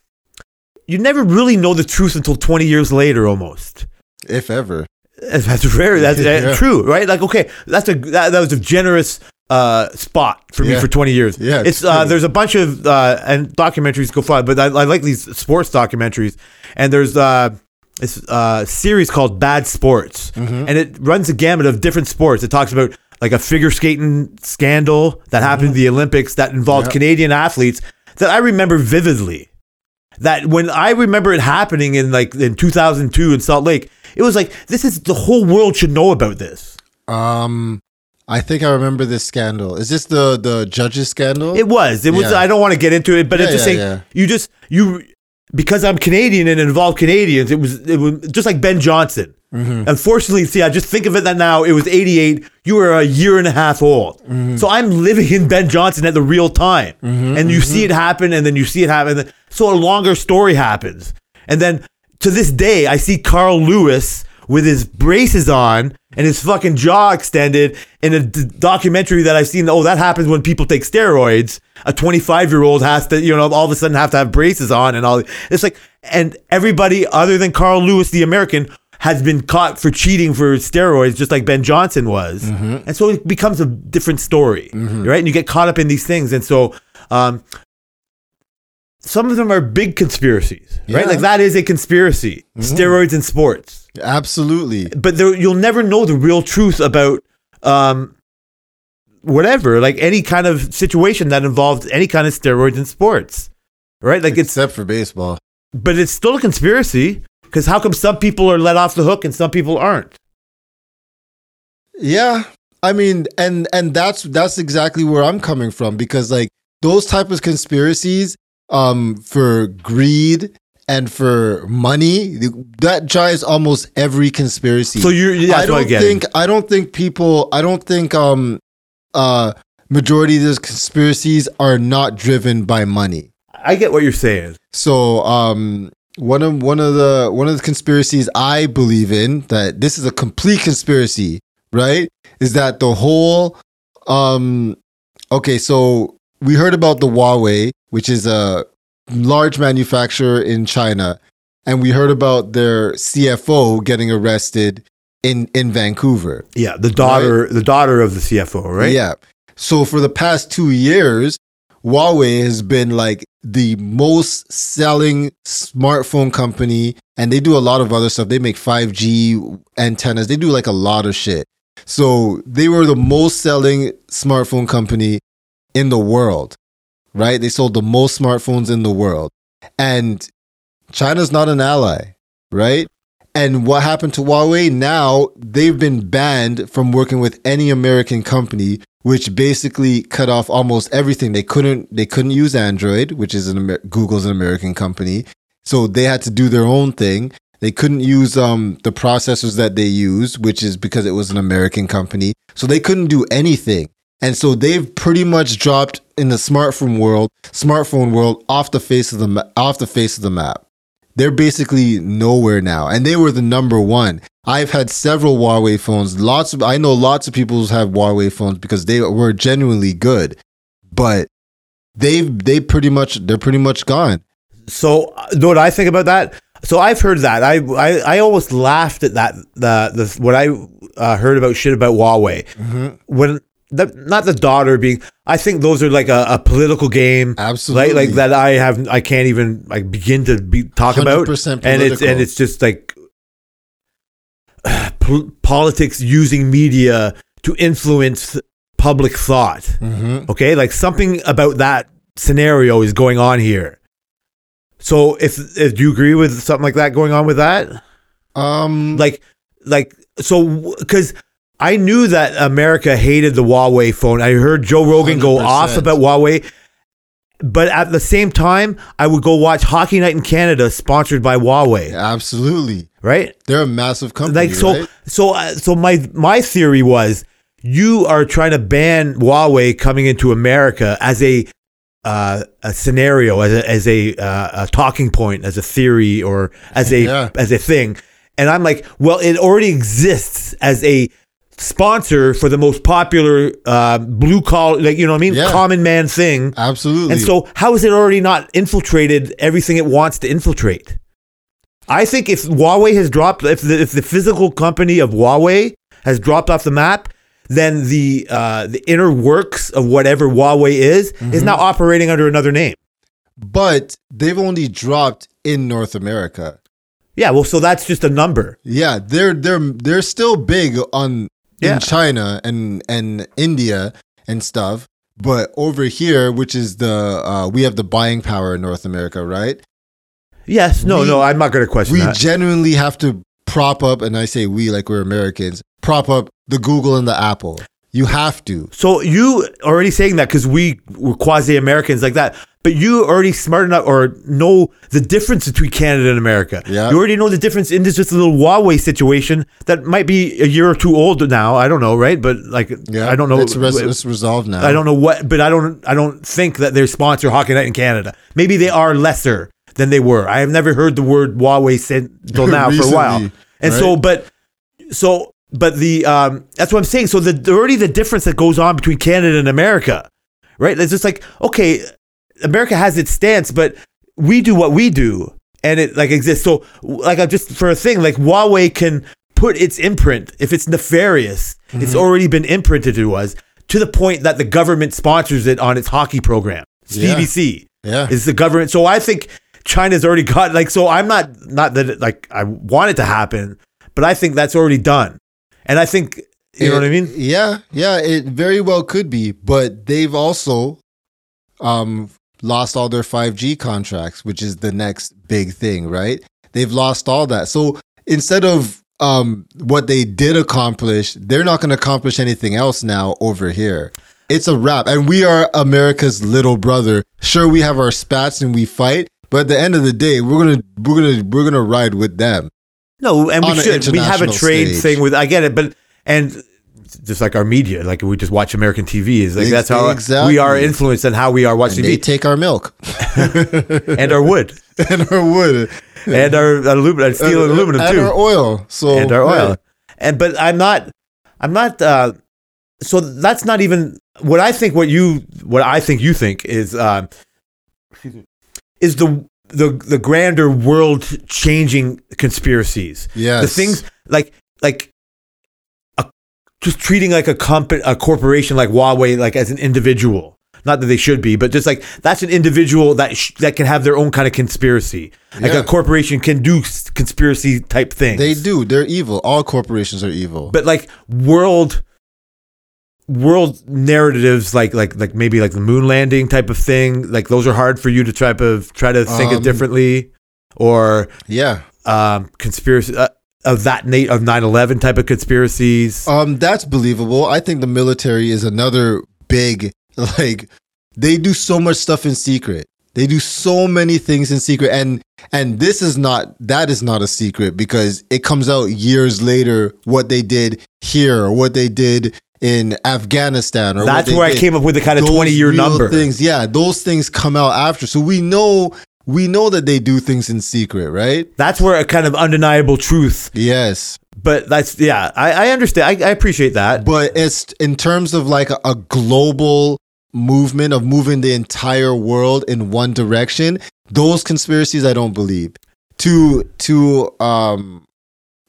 you never really know the truth until 20 years later, almost. If ever. That's very that's Yeah. true, right? Like, okay, that's a that, that was a generous uh, spot for me for twenty years. Yeah, it's it's uh, there's a bunch of uh, and documentaries go fly, but I, I like these sports documentaries. And there's uh, this uh, series called Bad Sports, Mm-hmm. and it runs a gamut of different sports. It talks about like a figure skating scandal that happened in the Olympics that involved Mm-hmm. Canadian athletes that I remember vividly that when I remember it happening in like in 2002 in Salt Lake, it was like this is the whole world should know about this. Um, I think I remember this scandal. Is this the the judges scandal? It was. It was. Yeah. I don't want to get into it, but Yeah, it's just yeah, saying you just you because I'm Canadian and involved Canadians. It was it was just like Ben Johnson. Mm-hmm. Unfortunately, see, I just think of it that now it was 88. You were a year and a half old, Mm-hmm. so I'm living in Ben Johnson at the real time, and you see it happen, and then you see it happen. So a longer story happens, and then to this day, I see Carl Lewis with his braces on and his fucking jaw extended in a d- documentary that I've seen. Oh, that happens when people take steroids. A 25 year old has to, you know, all of a sudden have to have braces on and all. It's like, and everybody other than Carl Lewis, the American, has been caught for cheating for steroids, just like Ben Johnson was. And so it becomes a different story, right? And you get caught up in these things. And so, um, some of them are big conspiracies, right? Like that is a conspiracy. Steroids in sports, Absolutely. but there, you'll never know the real truth about um, whatever, like any kind of situation that involved any kind of steroids in sports, right? Like it's, Except for baseball. but it's still a conspiracy because how come some people are let off the hook and some people aren't? Yeah. I mean, and and that's that's exactly where I'm coming from because like those type of conspiracies um for greed and for money that drives almost every conspiracy. So you're, yeah, I that's what I don't think I don't think people I don't think um uh majority of those conspiracies are not driven by money. I get what you're saying. So um one of one of the one of the conspiracies I believe in that this is a complete conspiracy, right? Is that the whole um okay, so we heard about the Huawei, which is a large manufacturer in China, and we heard about their CFO getting arrested in in Vancouver. Yeah, the daughter, the daughter of the CFO, right? Yeah. So for the past two years, Huawei has been like the most selling smartphone company, and they do a lot of other stuff. They make 5G antennas, they do like a lot of shit. So they were the most selling smartphone company in the world, right? They sold the most smartphones in the world. And China's not an ally, right? And what happened to Huawei? Now they've been banned from working with any American company, which basically cut off almost everything. They couldn't they couldn't use Android, which is an Amer- Google's an American company, so they had to do their own thing. They couldn't use um, the processors that they use, which is because it was an American company. So they couldn't do anything. And so they've pretty much dropped in the smartphone world, smartphone world off the face of the ma- off the face of the map. They're basically nowhere now, and they were the number one. I've had several Huawei phones. Lots of I know lots of people who have Huawei phones because they were genuinely good, but they've they pretty much they're pretty much gone. So, uh, know what I think about that? So I've heard that. I I, I almost laughed at that. The the what I uh, heard about shit about Huawei when the, not the daughter being. I think those are like a, a political game. Absolutely. like like that. I have I can't even like begin to be talk about. 100% And it's and it's just like pol- politics using media to influence public thought. Mm-hmm. Okay, like something about that scenario is going on here. So if, if do you agree with something like that going on with that? Um, Like like so because I knew that America hated the Huawei phone. I heard Joe Rogan go 100%. off about Huawei. But at the same time, I would go watch Hockey Night in Canada sponsored by Huawei, absolutely, right? they're a massive company. like so right? so uh, so my my theory was you are trying to ban Huawei coming into America as a uh, a scenario as a as a, uh, a talking point as a theory or as a Yeah. as a thing and I'm like well it already exists as a sponsor for the most popular uh, blue collar like you know what I mean Yeah. common man thing absolutely. and so, how is it already not infiltrated everything it wants to infiltrate? I think if Huawei has dropped, if the, if the physical company of Huawei has dropped off the map, then the uh, the inner works of whatever Huawei is is now operating under another name. but they've only dropped in North America. Yeah, well, so that's just a number. Yeah, they're they're they're still big on Yeah. in China and and India and stuff. But over here, which is the uh, we have the buying power in North America, right? Yes, no, We- no, I'm not going to question We that. genuinely have to prop up, and I say we like we're Americans, prop up the Google and the Apple. You have to. So you already saying that because we were quasi Americans like that, but you already smart enough or know the difference between Canada and America. Yeah. You already know the difference in this just a little Huawei situation that might be a year or two old now. I don't know, right? But like, Yeah, I don't know. It's, res- it's resolved now. I don't know what, but I don't. I don't think that they sponsor Hockey Night in Canada. Maybe they are lesser than they were. I have never heard the word Huawei said until now for a while. Recently, And so, but so but the um that's what I'm saying. So the already the difference that goes on between Canada and America, right? It's just like okay, America has its stance, but we do what we do, and it like exists. So like I'm just for a thing like Huawei can put its imprint if it's nefarious. It's already been imprinted to us to the point that the government sponsors it on its hockey program. It's Yeah. CBC. Yeah. Is the government. So I think China's already got like so I'm not not that it, like I want it to happen, but I think that's already done. And I think you know what I mean? Yeah, yeah, it very well could be, but they've also um lost all their 5G contracts, which is the next big thing, right? They've lost all that. So instead of um what they did accomplish, they're not going to accomplish anything else now over here. It's a wrap. And we are America's little brother. Sure we have our spats and we fight, but at the end of the day, we're going to we're going to we're going to ride with them. No, and we should. We have a trade stage. thing with. I get it, but and just like our media, like we just watch American TV. Is like that's how exactly. we are influenced and how we are watching And they TV take our milk and our wood and our wood. and our aluminum, steel and aluminum and too, our oil. So and our oil. yeah. And but I'm not. I'm not. uh So that's not even what I think. What you what I think you think is uh, is the the the grander world changing conspiracies. Yes. the things like like a, just treating like a company a corporation like Huawei like as an individual not that they should be but just like that's an individual that sh- that can have their own kind of conspiracy like Yeah. a corporation can do s- conspiracy type things They do. They're evil. All corporations are evil. but like world world narratives like like like maybe like the moon landing type of thing like those are hard for you to try to try to think it Um, differently or yeah. um conspiracy uh, of that nate of 9-11 type of conspiracies Um, that's believable. I think the military is another big like they do so much stuff in secret. They do so many things in secret and and this is not that is not a secret because it comes out years later what they did here or what they did in Afghanistan or That's where I came up with the kind of Those 20 year number. Things, yeah, those things come out after. So we know we know that they do things in secret, right? That's where a kind of undeniable truth. Yes. But that's, yeah, I, I understand. I, I appreciate that. But it's in terms of like a, a global movement of moving the entire world in one direction, those conspiracies I don't believe. To to um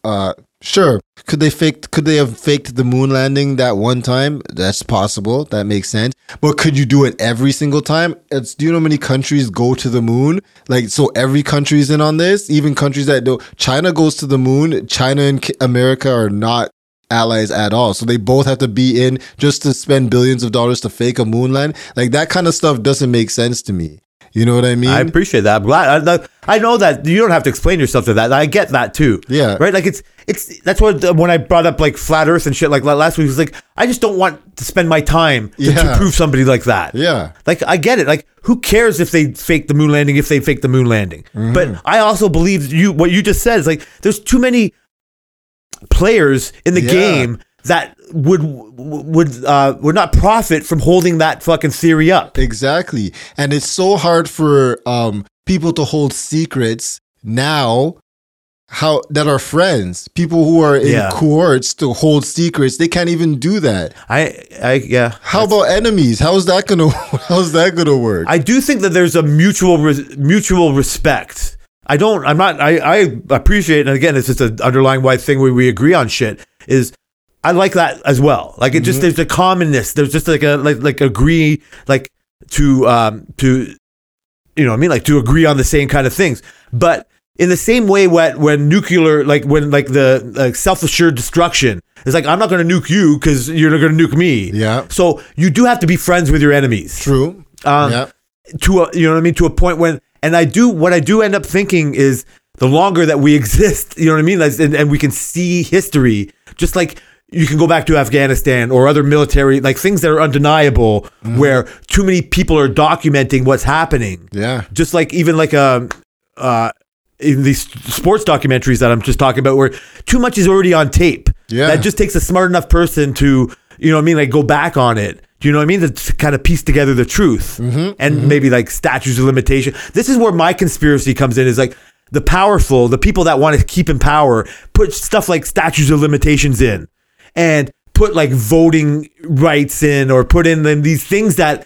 uh sure. Could they fake could they have faked the moon landing that one time? That's possible. That makes sense. But could you do it every single time? It's do you know how many countries go to the moon? Like so every country's in on this, even countries that don't China goes to the moon. China and America are not allies at all. So they both have to be in just to spend billions of dollars to fake a moon land. Like that kind of stuff doesn't make sense to me. You know what I mean? I appreciate that. I'm glad. I, I know that you don't have to explain yourself to that. I get that too. Yeah. Right. Like it's it's that's what when I brought up like flat Earth and shit like last week it was like I just don't want to spend my time to, to prove somebody like that. yeah. Like I get it. Like who cares if they fake the moon landing? If they fake the moon landing, Mm-hmm. but I also believe you. What you just said is like there's too many players in the Yeah. game that would would uh, would not profit from holding that fucking theory up. Exactly. And it's so hard for um people to hold secrets now how that are friends. People who are in Yeah. cohorts to hold secrets, they can't even do that. I I yeah. How about enemies? How's that gonna how's that gonna work? I do think that there's a mutual res- mutual respect. I don't. I'm not. I I appreciate. And again, it's just an underlying white thing where we agree on shit. Is I like that as well. Like it just there's a commonness. There's just like a like like agree like to um to you know what I mean like to agree on the same kind of things. But in the same way, when when nuclear like when like the like self assured destruction is like I'm not going to nuke you because you're not going to nuke me. Yeah. So you do have to be friends with your enemies True. um, yeah. to a you know what I mean to a point when and I do what I do end up thinking is the longer that we exist you know what I mean Like, and, and we can see history just like you can go back to Afghanistan or other military like things that are undeniable where too many people are documenting what's happening. Yeah. just like even like um uh in these sports documentaries that I'm just talking about where too much is already on tape. Yeah. that just takes a smart enough person to you know what I mean like go back on it. Do you know what I mean? To kind of piece together the truth. Mm-hmm. and maybe like statues of limitation. This is where my conspiracy comes in is like the powerful, the people that want to keep in power, put stuff like statutes of limitations in and put like voting rights in or put in them these things that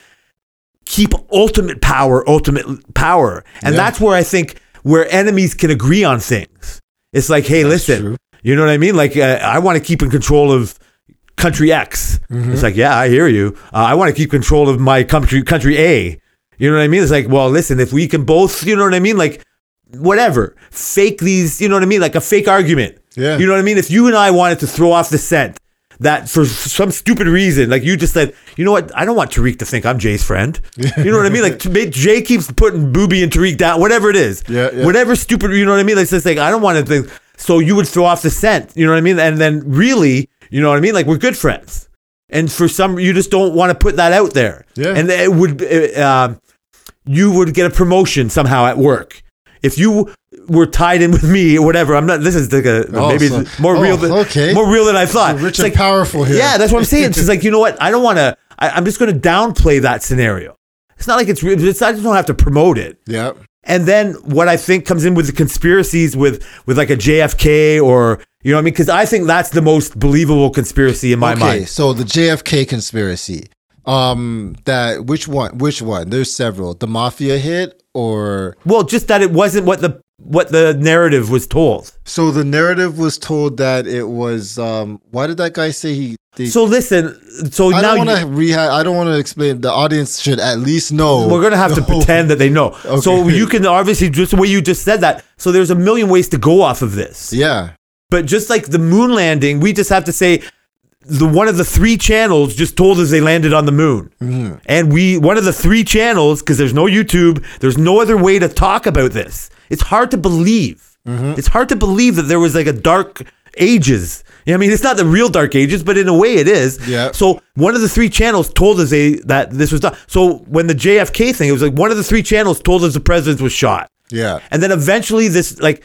keep ultimate power, ultimate power. And Yeah. that's where I think where enemies can agree on things. It's like, hey, listen, true. you know what I mean? Like, uh, I want to keep in control of country X. Mm-hmm. It's like, yeah, I hear you. Uh, I want to keep control of my country, country A. You know what I mean? It's like, well, listen, if we can both, you know what I mean? Like, whatever, fake these, you know what I mean? Like a fake argument. Yeah. You know what I mean? If you and I wanted to throw off the scent, that for some stupid reason, like you just said, you know what? I don't want Tariq to think I'm Jay's friend. You know what I mean? Like Jay keeps putting Booby and Tariq down, whatever it is. Yeah, yeah. Whatever stupid, you know what I mean? Like just like I don't want to think. So you would throw off the scent. You know what I mean? And then really, you know what I mean? Like we're good friends. And for some, you just don't want to put that out there. Yeah. And it would, uh, um, you would get a promotion somehow at work if you were tied in with me or whatever. I'm not. This is like a Oh, maybe so- more oh, real than okay. more real than I thought. So rich It's and like- powerful here. Yeah, that's what I'm saying. It's like you know what? I don't want to. I'm just going to downplay that scenario. It's not like it's. It's I just don't have to promote it. Yeah. And then what I think comes in with the conspiracies with with like a JFK or you know what I mean because I think that's the most believable conspiracy in my okay, mind. so the JFK conspiracy. Um, that which one? Which one? There's several. The mafia hit, or Well, just that it wasn't what the what the narrative was told. so the narrative was told that it was. Um, why did that guy say he? They, So listen, so now I now don't want to rehab. I don't want to explain. The audience should at least know. we're gonna have to pretend that they know. So you can obviously just the way you just said that. So there's a million ways to go off of this. Yeah. But just like the moon landing, we just have to say the one of the three channels just told us they landed on the moon. Mm-hmm. And we one of the three channels because there's no YouTube, there's no other way to talk about this. It's hard to believe. Mm-hmm. It's hard to believe that there was like a dark ages. You know I mean, it's not the real dark ages, but in a way it is. Yeah. So one of the three channels told us they that this was done. So when the JFK thing, it was like one of the three channels told us the president was shot. Yeah. And then eventually this like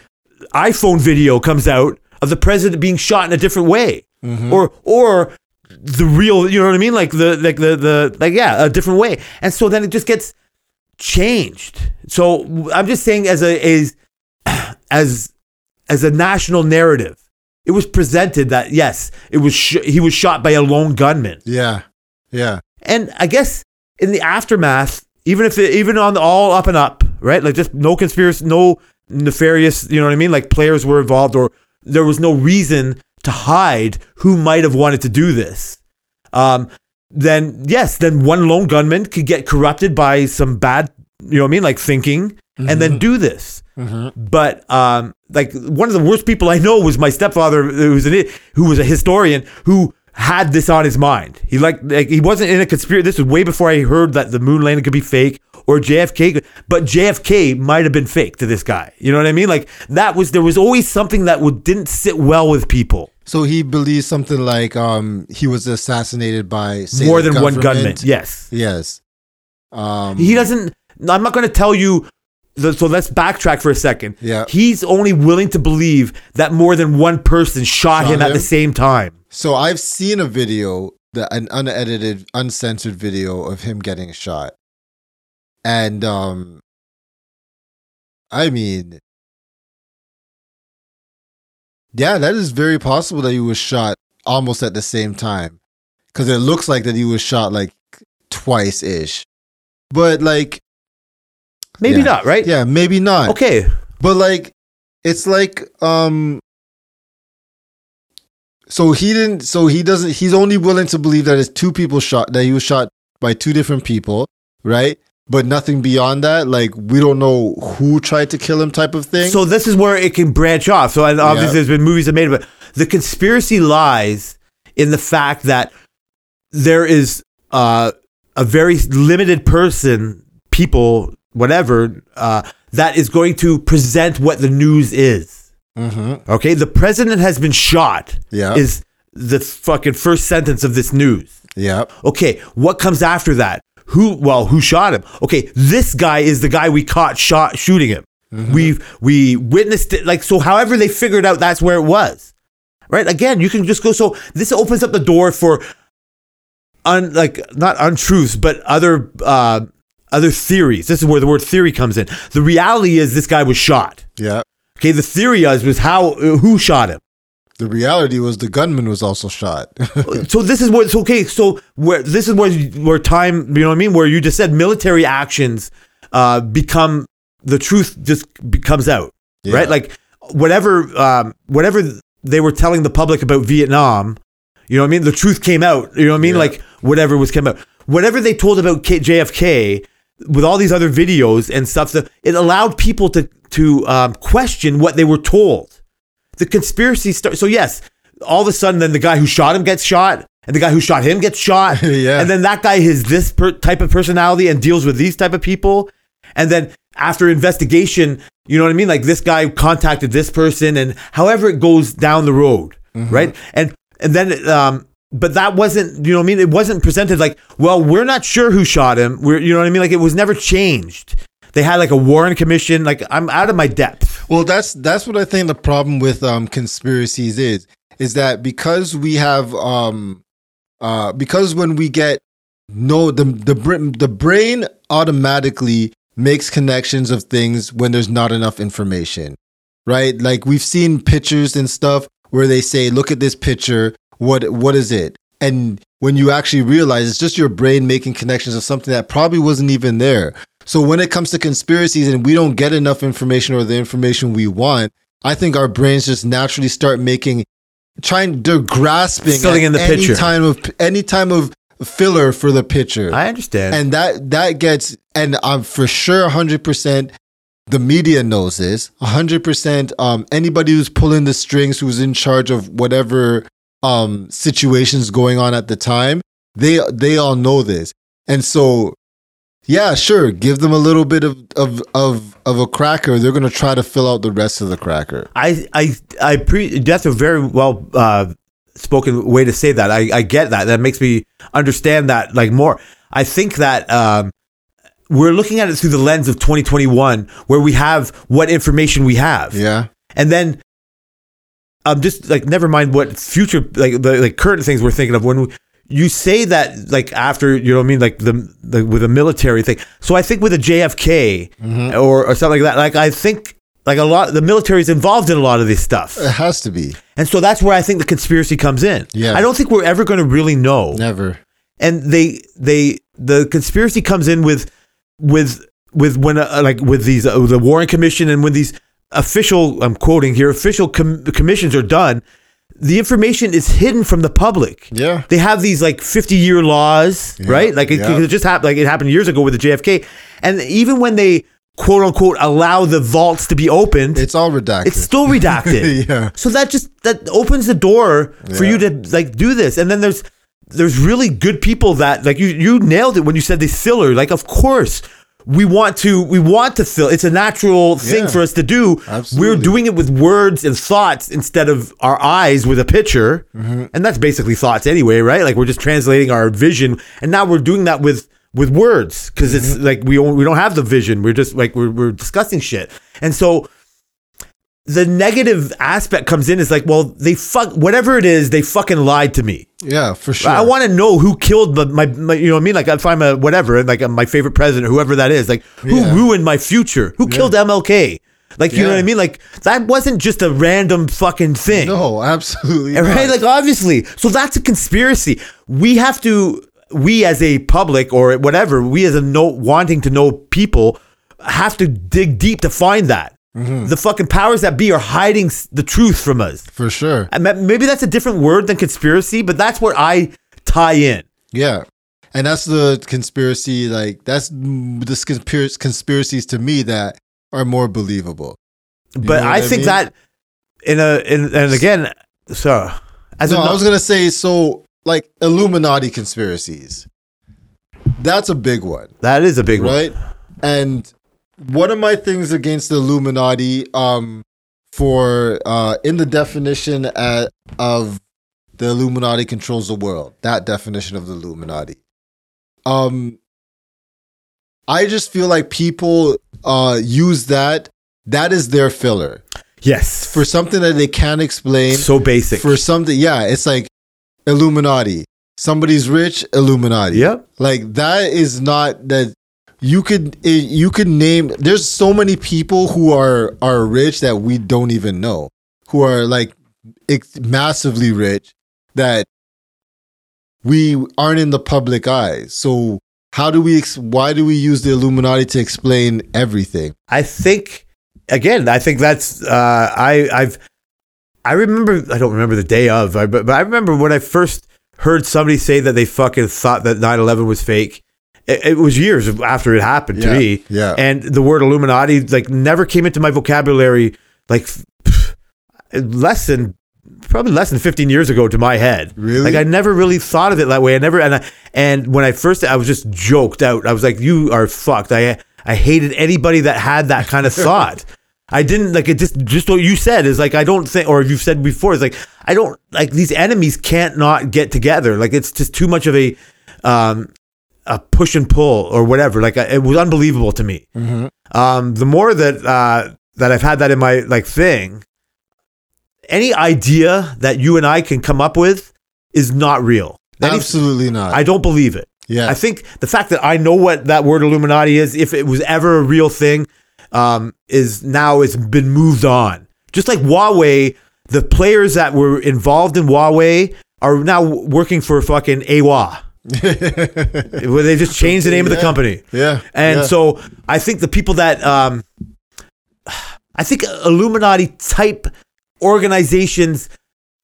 iPhone video comes out of the president being shot in a different way. Mm-hmm. Or or the real, you know what I mean? Like the like the the like yeah, a different way. And so then it just gets changed. So I'm just saying as a as as as a national narrative, it was presented that yes, it was sh- he was shot by a lone gunman. Yeah. Yeah. And I guess in the aftermath, even if it, even on the all up and up, right? Like just no conspiracy, no nefarious, you know what I mean? Like players were involved or there was no reason to hide who might have wanted to do this. Um, then yes, then one lone gunman could get corrupted by some bad, you know what I mean? Like thinking and then do this. But um, like one of the worst people I know was my stepfather, who was an who was a historian who had this on his mind. He like like he wasn't in a conspiracy. This was way before I heard that the moon landing could be fake or JFK. But JFK might have been fake to this guy. You know what I mean? Like that was there was always something that would didn't sit well with people. So he believes something like um he was assassinated by More than one gunman. Yes. Yes. Um He doesn't. I'm not going to tell you. The, so let's backtrack for a second. Yeah. He's only willing to believe that more than one person shot, Shot him at the same time. So I've seen a video, that an unedited, uncensored video of him getting shot. And um I mean Yeah, that is very possible that he was shot almost at the same time. Cuz it looks like that he was shot like twice ish. But like Maybe Yeah. not, right? yeah, maybe not. Okay. But like it's like um so he didn't so he doesn't he's only willing to believe that it's two people shot that he was shot by two different people, right? But nothing beyond that, like we don't know who tried to kill him type of thing. So this is where it can branch off. So and obviously Yeah. there's been movies that made it, but the conspiracy lies in the fact that there is uh, a very limited person, people, whatever, uh, that is going to present what the news is. mm-hmm. Okay, the president has been shot. Yeah. is the fucking first sentence of this news. Yeah. Okay, what comes after that? Who? Well, who shot him? Okay, this guy is the guy we caught shot shooting him. we've we witnessed it. Like so, however they figured out that's where it was. Right. Again, you can just go. So this opens up the door for un like not untruths, but other uh, other theories. This is where the word theory comes in. The reality is this guy was shot. Yeah. Okay, the theory is was how who shot him. The reality was the gunman was also shot. so this is what. So okay, so where this is where where time. You know what I mean? Where you just said military actions uh, become the truth just becomes out, Yeah. right? Like whatever um, whatever they were telling the public about Vietnam. You know what I mean? The truth came out. You know what I mean? Yeah. Like whatever was came out. Whatever they told about K- JFK with all these other videos and stuff, that it allowed people to to um, question what they were told. The conspiracy start. So yes, all of a sudden, then the guy who shot him gets shot, and the guy who shot him gets shot. Yeah. And then that guy has this per- type of personality and deals with these type of people. And then after investigation, you know what I mean? Like this guy contacted this person, and however it goes down the road, right? And and then um, but that wasn't you know what I mean? It wasn't presented like, well, we're not sure who shot him. We're you know what I mean? Like it was never changed. They had like a Warren Commission. Like I'm out of my depth. Well, that's that's what I think the problem with um conspiracies is is that because we have um uh because when we get no the the the brain automatically makes connections of things when there's not enough information. Right? Like we've seen pictures and stuff where they say look at this picture what what is it? And when you actually realize it's just your brain making connections of something that probably wasn't even there. So when it comes to conspiracies and we don't get enough information or the information we want, I think our brains just naturally start making trying they're grasping Filling in the any picture. time of any time of filler for the picture. I understand. and that that gets and I'm for sure 100% the media knows this. 100% um anybody who's pulling the strings who's in charge of whatever um situations going on at the time, they they all know this. And so yeah, sure, give them a little bit of of of of a cracker. They're going to try to fill out the rest of the cracker. I I I pre that's a very well uh, spoken way to say that. I, I get that. That makes me understand that like more. I think that um, we're looking at it through the lens of 2021, where we have what information we have, Yeah. and then um, just like never mind what future like the like current things we're thinking of when we, you say that like after you know what I mean like the, the with a military thing. So I think with a JFK Mm-hmm. or or something like that, like I think like a lot the military is involved in a lot of this stuff. It has to be. And so that's where I think the conspiracy comes in. Yeah. I don't think we're ever going to really know. Never. And they they the conspiracy comes in with with with when uh, like with these uh, the Warren Commission and when these official I'm quoting here official com- commissions are done, the information is hidden from the public. Yeah. They have these like 50 year laws, Yeah, right? Like it, yeah. it just happened like it happened years ago with the JFK. And even when they quote unquote allow the vaults to be opened, It's all redacted. it's still redacted. Yeah. So that just that opens the door for Yeah. you to like do this. And then there's there's really good people that like you you nailed it when you said they filler. Like of course we want to we want to fill. It's a natural thing Yeah. for us to do. Absolutely. We're doing it with words and thoughts instead of our eyes with a picture. Mm-hmm. And that's basically thoughts anyway, right? Like we're just translating our vision and now we're doing that with with words because it's Mm-hmm. like we don't, we don't have the vision. We're just like we're we're discussing shit. And so the negative aspect comes in is like, well, they fuck whatever it is, they fucking lied to me. yeah, for sure. I want to know who killed my, my, my, you know what I mean? Like if I'm a whatever, like uh, my favorite president, whoever that is, like who Yeah. ruined my future? Who killed MLK? Like you know what I mean? Like that wasn't just a random fucking thing. no, absolutely. Right? not. Like obviously. So that's a conspiracy. We have to we as a public or whatever, we as a no wanting to know people have to dig deep to find that. Mm-hmm. The fucking powers that be are hiding the truth from us. for sure. Maybe that's a different word than conspiracy, but that's where I tie in. Yeah. And that's the conspiracy, like, that's the conspiracies to me that are more believable. But I I think mean? that in a in and again, so as no, a I was going to say, so, like, Illuminati conspiracies. That's a big one. that is a big one. right? And one of my things against the Illuminati, um, for uh, in the definition at, of the Illuminati controls the world, that definition of the Illuminati, um, I just feel like people uh use that. That is their filler Yes. for something that they can't explain. so basic. For something, yeah, it's like Illuminati. Somebody's rich, Illuminati. Yep. Like that is not that you could eh, you could name. There's so many people who are are rich that we don't even know, who are like massively rich that we aren't in the public eye. So how do we? Why do we use the Illuminati to explain everything? I think again, I think that's uh, I I've I remember I don't remember the day of, but, but I remember when I first heard somebody say that they fucking thought that 9/11 was fake. It, it was years after it happened to Yeah, me. yeah. And the word Illuminati like never came into my vocabulary like pff, less than probably less than 15 years ago to my head. Really? Like I never really thought of it that way. I never and I, and when I first I was just joked out. I was like you are fucked. I I hated anybody that had that kind of thought. I didn't like it just just what you said is like I don't think or you've said before is like I don't like these enemies can't not get together. Like it's just too much of a um a push and pull or whatever. Like it was unbelievable to me. Um, the more that uh, that I've had that in my like thing, any idea that you and I can come up with is not real. Any- Absolutely not. I don't believe it. yeah. I think the fact that I know what that word Illuminati is, if it was ever a real thing, um, is now it's been moved on. Just like Huawei, the players that were involved in Huawei are now working for fucking AWA. where they just changed the name of the company. yeah. And yeah. so I think the people that um, I think Illuminati type organizations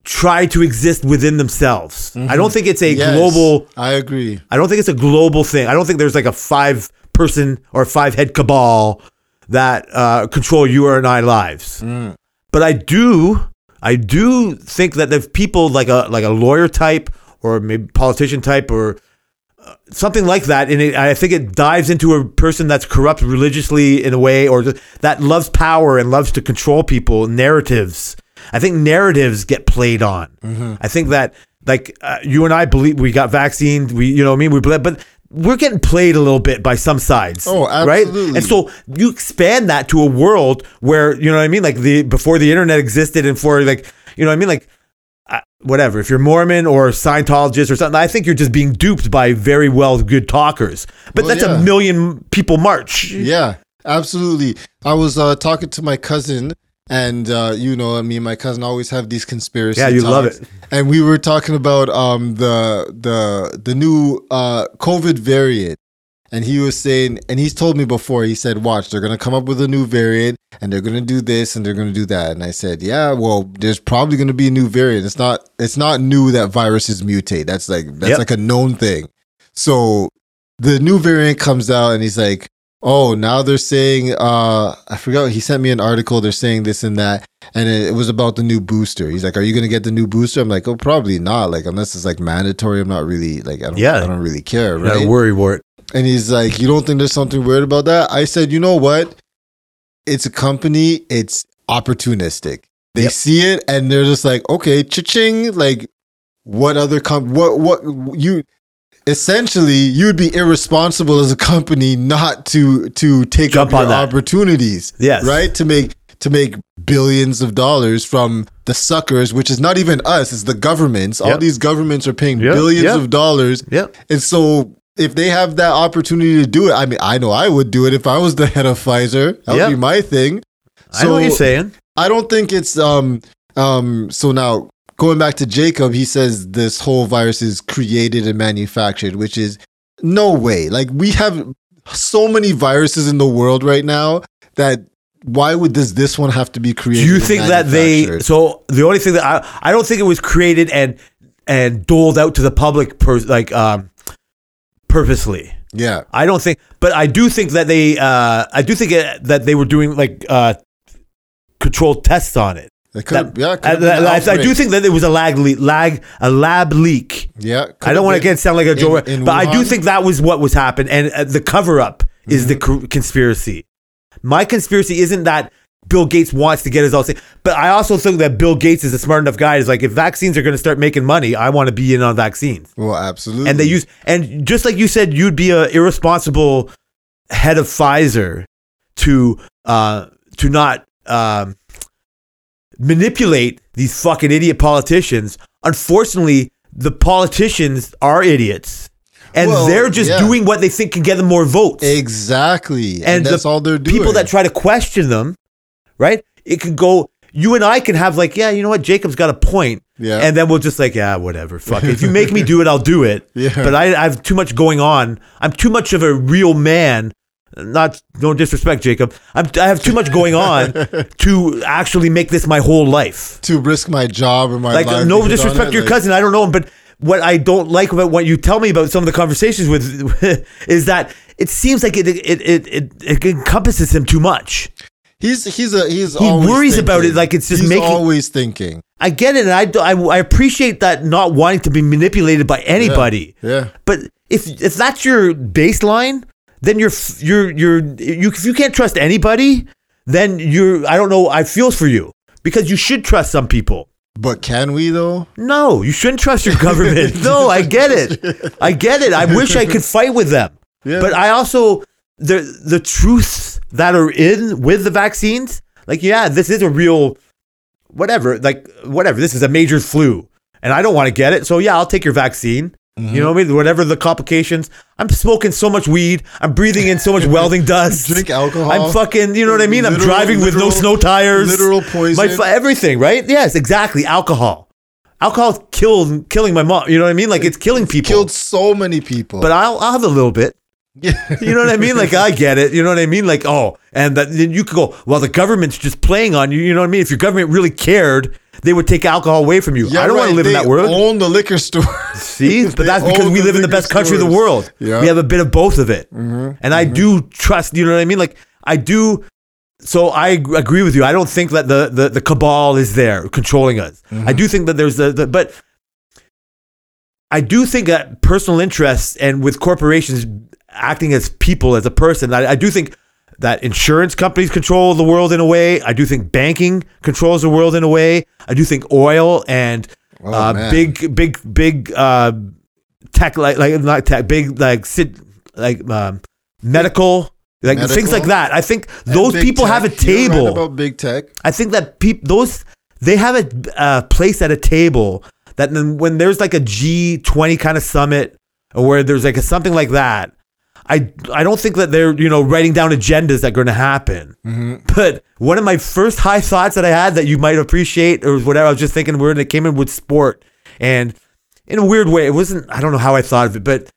try to exist within themselves. I don't think it's a Mm-hmm. Yes, global I agree. I don't think it's a global thing. I don't think there's like a five person or five head cabal that uh, control you and I lives. Mm. But I do, I do think that if people like a like a lawyer type or maybe politician type or uh, something like that, and it, I think it dives into a person that's corrupt religiously in a way, or that loves power and loves to control people. Narratives. I think narratives get played on. Mm-hmm. I think that like uh, you and I believe we got vaccines. We, you know, what I mean, we believe, but we're getting played a little bit by some sides. Oh, right. absolutely. And so you expand that to a world where you know what I mean, like the before the internet existed, and for like you know what I mean, like whatever. If you're Mormon or Scientologist or something, I think you're just being duped by very well good talkers. But Well, that's yeah. a million people march. Yeah, absolutely. I was uh, talking to my cousin, and uh, you know, me and my cousin always have these conspiracy. Yeah, you love it. And we were talking about um the the the new uh COVID variant, and he was saying, and he's told me before. He said, "Watch, they're gonna come up with a new variant, and they're gonna do this, and they're gonna do that." And I said, "Yeah, well, there's probably gonna be a new variant. It's not it's not new that viruses mutate. That's like that's Yep. like a known thing." So the new variant comes out and he's like, "Oh, now they're saying uh I forgot he sent me an article they're saying this and that and it, it was about the new booster. He's like, "Are you going to get the new booster?" I'm like, "Oh, probably not. Like unless it's like mandatory, I'm not really like I don't Yeah. I don't really care, right?" worry it. And he's like, "You don't think there's something weird about that?" I said, "You know what? It's a company. It's opportunistic. They Yep. see it and they're just like, okay, cha-ching. Like, what other com? What what you? Essentially, you'd be irresponsible as a company not to to take Jump up on your that. opportunities. Yes. right to make to make billions of dollars from the suckers, which is not even us, it's the governments. All these governments are paying Yep, billions yep. of dollars Yep. and so if they have that opportunity to do it, I mean, I know I would do it if I was the head of Pfizer. That would be my thing. I know what you're saying. I don't think it's um um so now going back to Jacob, he says this whole virus is created and manufactured, which is no way. Like we have so many viruses in the world right now that why would does this one have to be created? Do you think that they? So the only thing that I I don't think it was created and and doled out to the public per, like um purposely. Yeah. I don't think, but I do think that they, uh, I do think it, that they were doing like uh, controlled tests on it. Could, That- yeah, I, have been an I- I do think that it was a lag, le- lag, a lab leak. Yeah. I don't want to again sound like a Joe, in- in but I do think that was what was happened, and uh, the cover up is the Mm-hmm. co- conspiracy. My conspiracy isn't that Bill Gates wants to get his all, safe. but I also think that Bill Gates is a smart enough guy. Is like if vaccines are going to start making money, I want to be in on vaccines. Well, absolutely. and they use and just like you said you'd be a irresponsible head of Pfizer to uh to not um manipulate these fucking idiot politicians unfortunately the politicians are idiots and Well, they're just yeah. doing what they think can get them more votes. Exactly. And, And that's the all they're doing. People that try to question them, right? It could go. You and I can have like, yeah, you know what? Jacob's got a point. Yeah. And then we'll just like, yeah, whatever. Fuck it. If you make me do it, I'll do it. Yeah. But I, I have too much going on. I'm too much of a real man. Not no disrespect, Jacob. I'm, I have too much going on to actually make this my whole life. to risk my job or my life. Like livelihood no disrespect to your like- cousin. I don't know him, but what I don't like about what you tell me about some of the conversations with is that it seems like it it it, it, it encompasses him too much. He's he's a he's He always worries about thinking. it like it's just he's making- always thinking. I get it, and I, I, I appreciate that not wanting to be manipulated by anybody. Yeah. But if if that's your baseline, then you're you're you're you if you can't trust anybody, then you're I don't know. I feel for you because you should trust some people. But can we though? No, you shouldn't trust your government. no, I get it. I get it. I wish I could fight with them. Yeah. But I also the the truths that are in with the vaccines, like yeah, this is a real whatever, like whatever. This is a major flu. And I don't want to get it. So yeah, I'll take your vaccine. You mm-hmm. know what I mean? Whatever the complications. I'm smoking so much weed. I'm breathing in so much welding dust. Drink alcohol. I'm fucking, you know what I mean? I'm Literal- driving with no snow tires. literal poison. My everything, right? Yes, exactly. Alcohol. Alcohol killed killing my mom. You know what I mean? Like it's killing people. Killed so many people. but I'll I'll have a little bit. Yeah. You know what I mean? Like I get it. You know what I mean? Like oh, and that, then you could go. Well, the government's just playing on you. You know what I mean? If your government really cared, they would take alcohol away from you. I don't want to right, live in that world. Own the liquor store. See, but that's because we live in the best country in the world. Yeah. Mm-hmm. We have a bit of both of it, and I do trust. You know what I mean? Like I do. So I agree with you. I don't think that the the, the cabal is there controlling us. Mm-hmm. I do think that there's the, the but I do think that personal interests and with corporations acting as people as a person, I, I do think that insurance companies control the world in a way. I do think banking controls the world in a way. I do think oil and Oh, uh, big, big, big uh, tech, like like not tech, big like sit, like um, medical, like things like that. I think And those people have a tech. You're right table. about big tech. I think that peop those they have a uh, place at a table that then when there's like a G20 kind of summit or where there's like a something like that, I I don't think that they're you know writing down agendas that are going to happen. Mm-hmm. But one of my first high thoughts that I had that you might appreciate or whatever I was just thinking where it came in with sport and in a weird way it wasn't I don't know how I thought of it but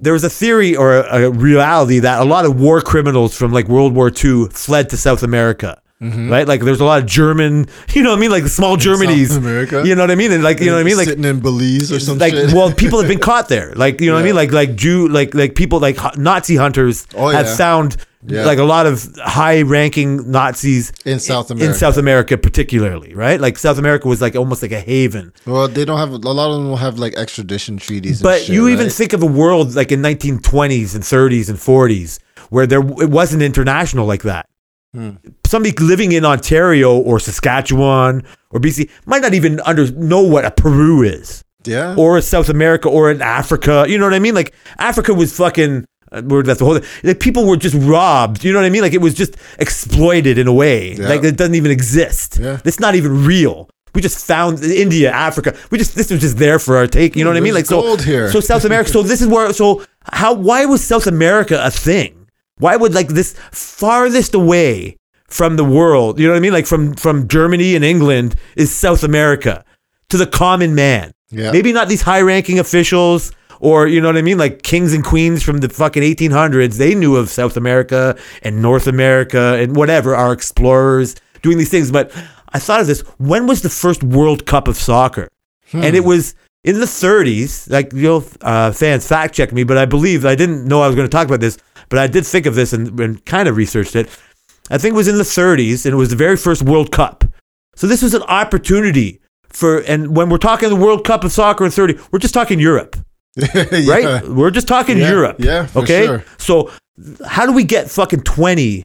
there was a theory or a, a reality that a lot of war criminals from like World War II fled to South America. Mm-hmm. Right, like there's a lot of German, you know what I mean, like small Germany's, America? you know what I mean, and like you know what I mean, like sitting in Belize or some like shit. well, people have been caught there, like you know what I mean, like like Jew, like like people like Nazi hunters Oh, have yeah. found Yeah. like a lot of high-ranking Nazis In South America, in. South America, particularly, right? Like South America was like almost like a haven. well, they don't have a lot of them will have like extradition treaties. And But shit, you even right? think of a world like in 1920s and 30s and 40s where there it wasn't international like that. Hmm. Somebody living in Ontario or Saskatchewan or BC might not even under know what a Peru is yeah. or a South America or in Africa. You know what I mean? Like Africa was fucking. Uh, that's the whole. Thing. Like people were just robbed. You know what I mean? Like it was just exploited in a way. Yeah. Like it doesn't even exist. Yeah. It's not even real. We just found India, Africa. We just this was just there for our take. You know what I mean? Like There's so. here. So South America. So this is where. So how? Why was South America a thing? Why would like this farthest away from the world? You know what I mean? Like from from Germany and England is South America to the common man. Yeah. Maybe not these high ranking officials or, you know what I mean? Like kings and queens from the fucking 1800s. They knew of South America and North America and whatever, our explorers doing these things. But I thought of this when was the first World Cup of soccer? And it was in the 30s. Like, you know, uh, fans fact check me, but I believe I didn't know I was going to talk about this, but I did think of this and, and kind of researched it. I think it was in the 30s and it was the very first World Cup. So this was an opportunity for, and when we're talking the World Cup of soccer in 30, we're just talking Europe, Yeah. right? We're just talking Yeah, Europe. yeah, okay. sure. So how do we get fucking 20,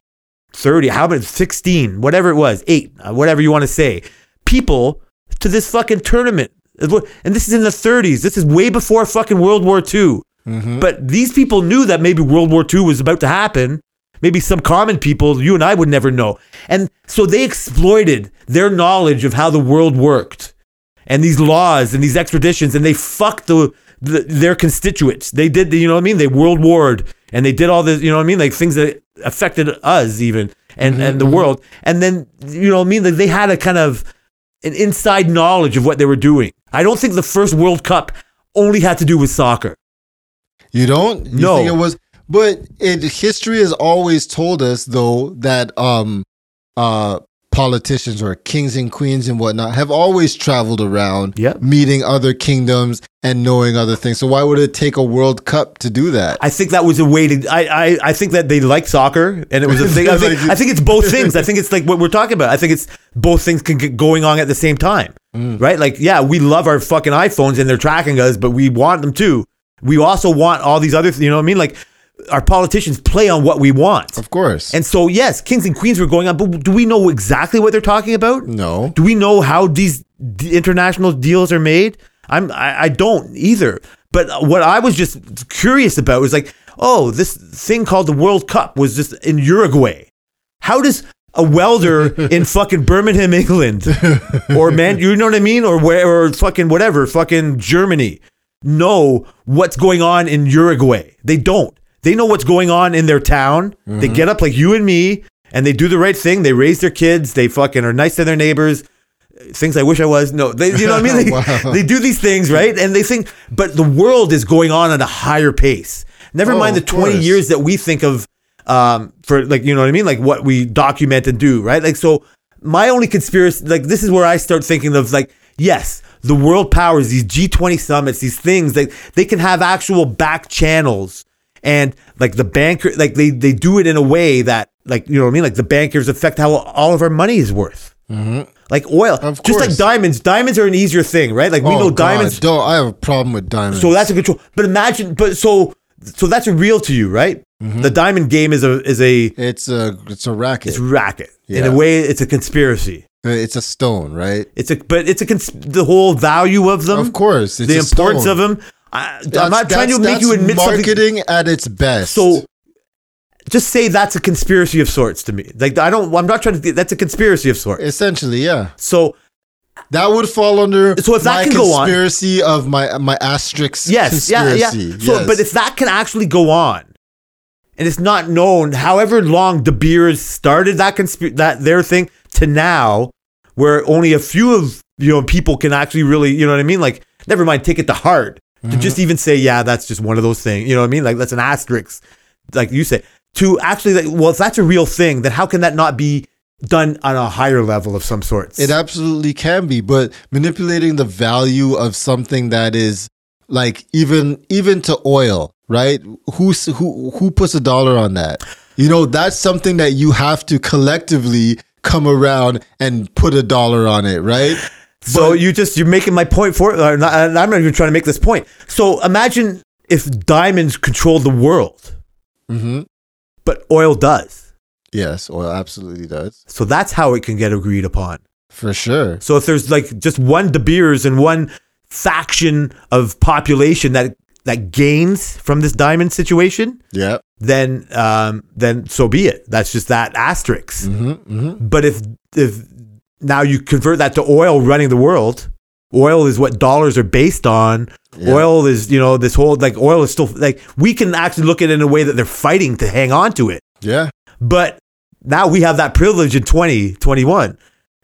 30, how about 16, whatever it was, eight, uh, whatever you want to say, people to this fucking tournament? And this is in the 30s. This is way before fucking World War II. Mm-hmm. But these people knew that maybe World War II was about to happen. Maybe some common people, you and I would never know. And so they exploited their knowledge of how the world worked and these laws and these extraditions, and they fucked the the, their constituents. They did, the, you know what I mean? They world warred and they did all this, you know what I mean? Like things that affected us even and, and the world. And then, you know what I mean? Like they had a kind of an inside knowledge of what they were doing. I don't think the first World Cup only had to do with soccer. You don't? You No. think it was but it history has always told us though that um uh politicians or kings and queens and whatnot have always traveled around Yep. meeting other kingdoms and knowing other things. So why would it take a World Cup to do that? I think that was a way to. I, I, I think that they like soccer, and it was a thing. I think, I think it's both things. I think it's like what we're talking about. I think it's both things can get going on at the same time, right? Like, yeah, we love our fucking iPhones and they're tracking us, but we want them too. We also want all these other. You know what I mean? Like, our politicians play on what we want, Of course. and so yes, kings and queens were going on. But do we know exactly what they're talking about? no. Do we know how these d- international deals are made? I'm I, I don't either. But what I was just curious about was like, oh, this thing called the World Cup was just in Uruguay. How does a welder in fucking Birmingham, England, or man, you know what I mean, or where, or fucking whatever, fucking Germany, know what's going on in Uruguay? They don't. They know what's going on in their town. They get up like you and me, and they do the right thing. They raise their kids. They fucking are nice to their neighbors things I wish I was. No, they, you know what I mean? They, Wow. they do these things, right? And they think, but the world is going on at a higher pace. Never Oh, mind the 20 course. years that we think of um, for like, you know what I mean? Like what we document and do, right? Like, so my only conspiracy, like this is where I start thinking of like, yes, the world powers, these G20 summits, these things, like they can have actual back channels and like the banker, like they, they do it in a way that like, you know what I mean? Like the bankers affect how all of our money is worth. Like oil, Of just like diamonds. Diamonds are an easier thing, right? Like we Oh, know diamonds. Don't I have a problem with diamonds? So that's a control. But imagine, but so so that's real to you, right? Mm-hmm. The diamond game is a is a it's a it's a racket. it's racket. In a way, it's a conspiracy. Uh, it's a stone, right? It's a but it's a cons- the whole value of them, Of course, it's the importance stone. of them. I, I'm not trying to make you admit something. marketing at its best. So just say that's a conspiracy of sorts to me. Like I don't. I'm not trying to. That's a conspiracy of sorts. essentially, yeah, So that would fall under So if that can go on- conspiracy of my my asterisk Yes, yeah, yeah. So, yes. but if that can actually go on, and it's not known, however long De Beers started that consp- that their thing to now, where only a few of you know people can actually really, you know what I mean? Like, never mind, take it to heart to mm-hmm. just even say, yeah, that's just one of those things. You know what I mean? Like that's an asterisk, like you say. To actually, like, well, if that's a real thing, then how can that not be done on a higher level of some sorts? It absolutely can be, but manipulating the value of something that is like even even to oil, right? Who's who who puts a dollar on that? You know, that's something that you have to collectively come around and put a dollar on it, right? So you just you're making my point for or not, I'm not even trying to make this point. So imagine if diamonds controlled the world, Mm-hmm. but oil does. Yes, oil absolutely does. So that's how it can get agreed upon. For sure. So if there's like just one De Beers and one faction of population that that gains from this diamond situation, Yeah. then um, then so be it. That's just that asterisk. Mm-hmm, mm-hmm. But if if now you convert that to oil running the world, oil is what dollars are based on. Yeah. Oil is you know this whole like oil is still like we can actually look at it in a way that they're fighting to hang on to it. Yeah. But now we have that privilege in 2021.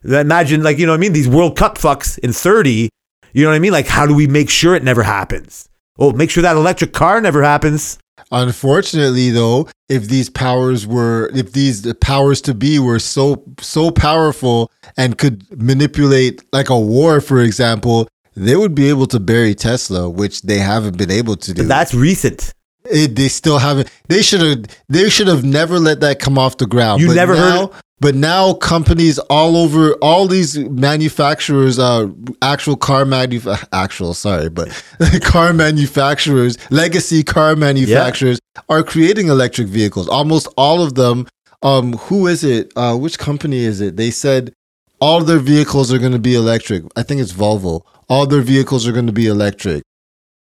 Imagine like you know what I mean these World Cup fucks in 30. You know what I mean? Like how do we make sure it never happens? Oh, make sure that electric car never happens. Unfortunately, though, if these powers were, if these powers to be were so so powerful and could manipulate like a war, for example, they would be able to bury Tesla, which they haven't been able to do. But that's recent. it, they still haven't. They should have. They should have never let that come off the ground. You But never heard now, But now companies all over, all these manufacturers, uh, actual car manuf, actual sorry, but car manufacturers, legacy car manufacturers are creating electric vehicles. Almost all of them. Um, who is it? Uh, which company is it? They said all their vehicles are going to be electric. I think it's Volvo. All their vehicles are going to be electric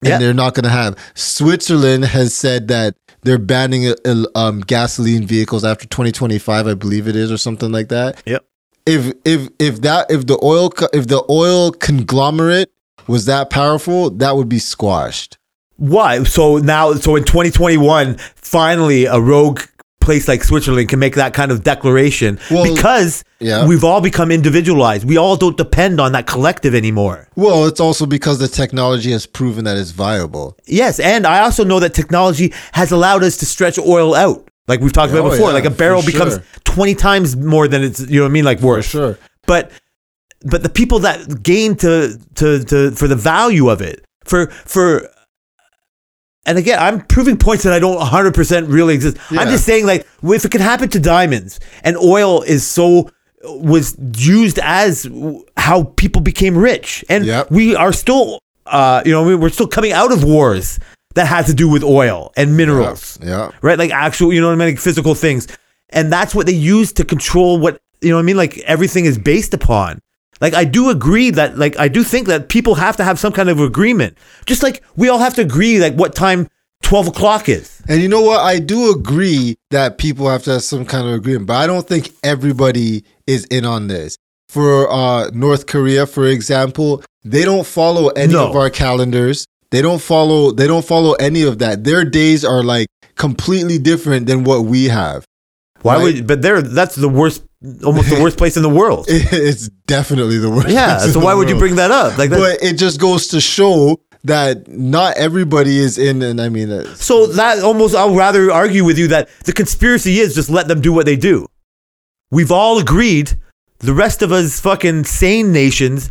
and Yeah. they're not going to have. Switzerland has said that they're banning uh, um, gasoline vehicles after 2025, I believe it is, or something like that. Yep. If if if that if the oil co- if the oil conglomerate was that powerful, that would be squashed. Why? So now, so in 2021, finally, a rogue place like Switzerland can make that kind of declaration Well, because yeah. we've all become individualized. We all don't depend on that collective anymore. Well, it's also because the technology has proven that it's viable. Yes, and I also know that technology has allowed us to stretch oil out. Like we've talked about Oh, before, yeah, like a barrel becomes sure. 20 times more than it's, you know what I mean, like worth. sure. But but the people that gain to to to for the value of it, for for and again, I'm proving points that I don't 100% really exist. I'm just saying like if it could happen to diamonds and oil is so was used as how people became rich and Yep. we are still uh you know we- we're still coming out of wars that had to do with oil and minerals Yeah. right? Like actual, you know what I mean? Like physical things. And that's what they use to control what, you know what I mean? Like everything is based upon. Like I do agree that, like, I do think that people have to have some kind of agreement. Just like we all have to agree, like, what time 12 o'clock is. And you know what? I do agree that people have to have some kind of agreement, but I don't think everybody is in on this. For uh, North Korea, for example, they don't follow any No. of our calendars. They don't follow. They don't follow any of that. Their days are like completely different than what we have. Why Right. would, but they're, that's the worst, almost the worst place in the world. It's definitely the worst. Yeah. So why would you bring that up? Like, that, But it just goes to show that not everybody is in. And I mean, uh, So that almost, I'll rather argue with you that the conspiracy is just let them do what they do. We've all agreed. The rest of us fucking sane nations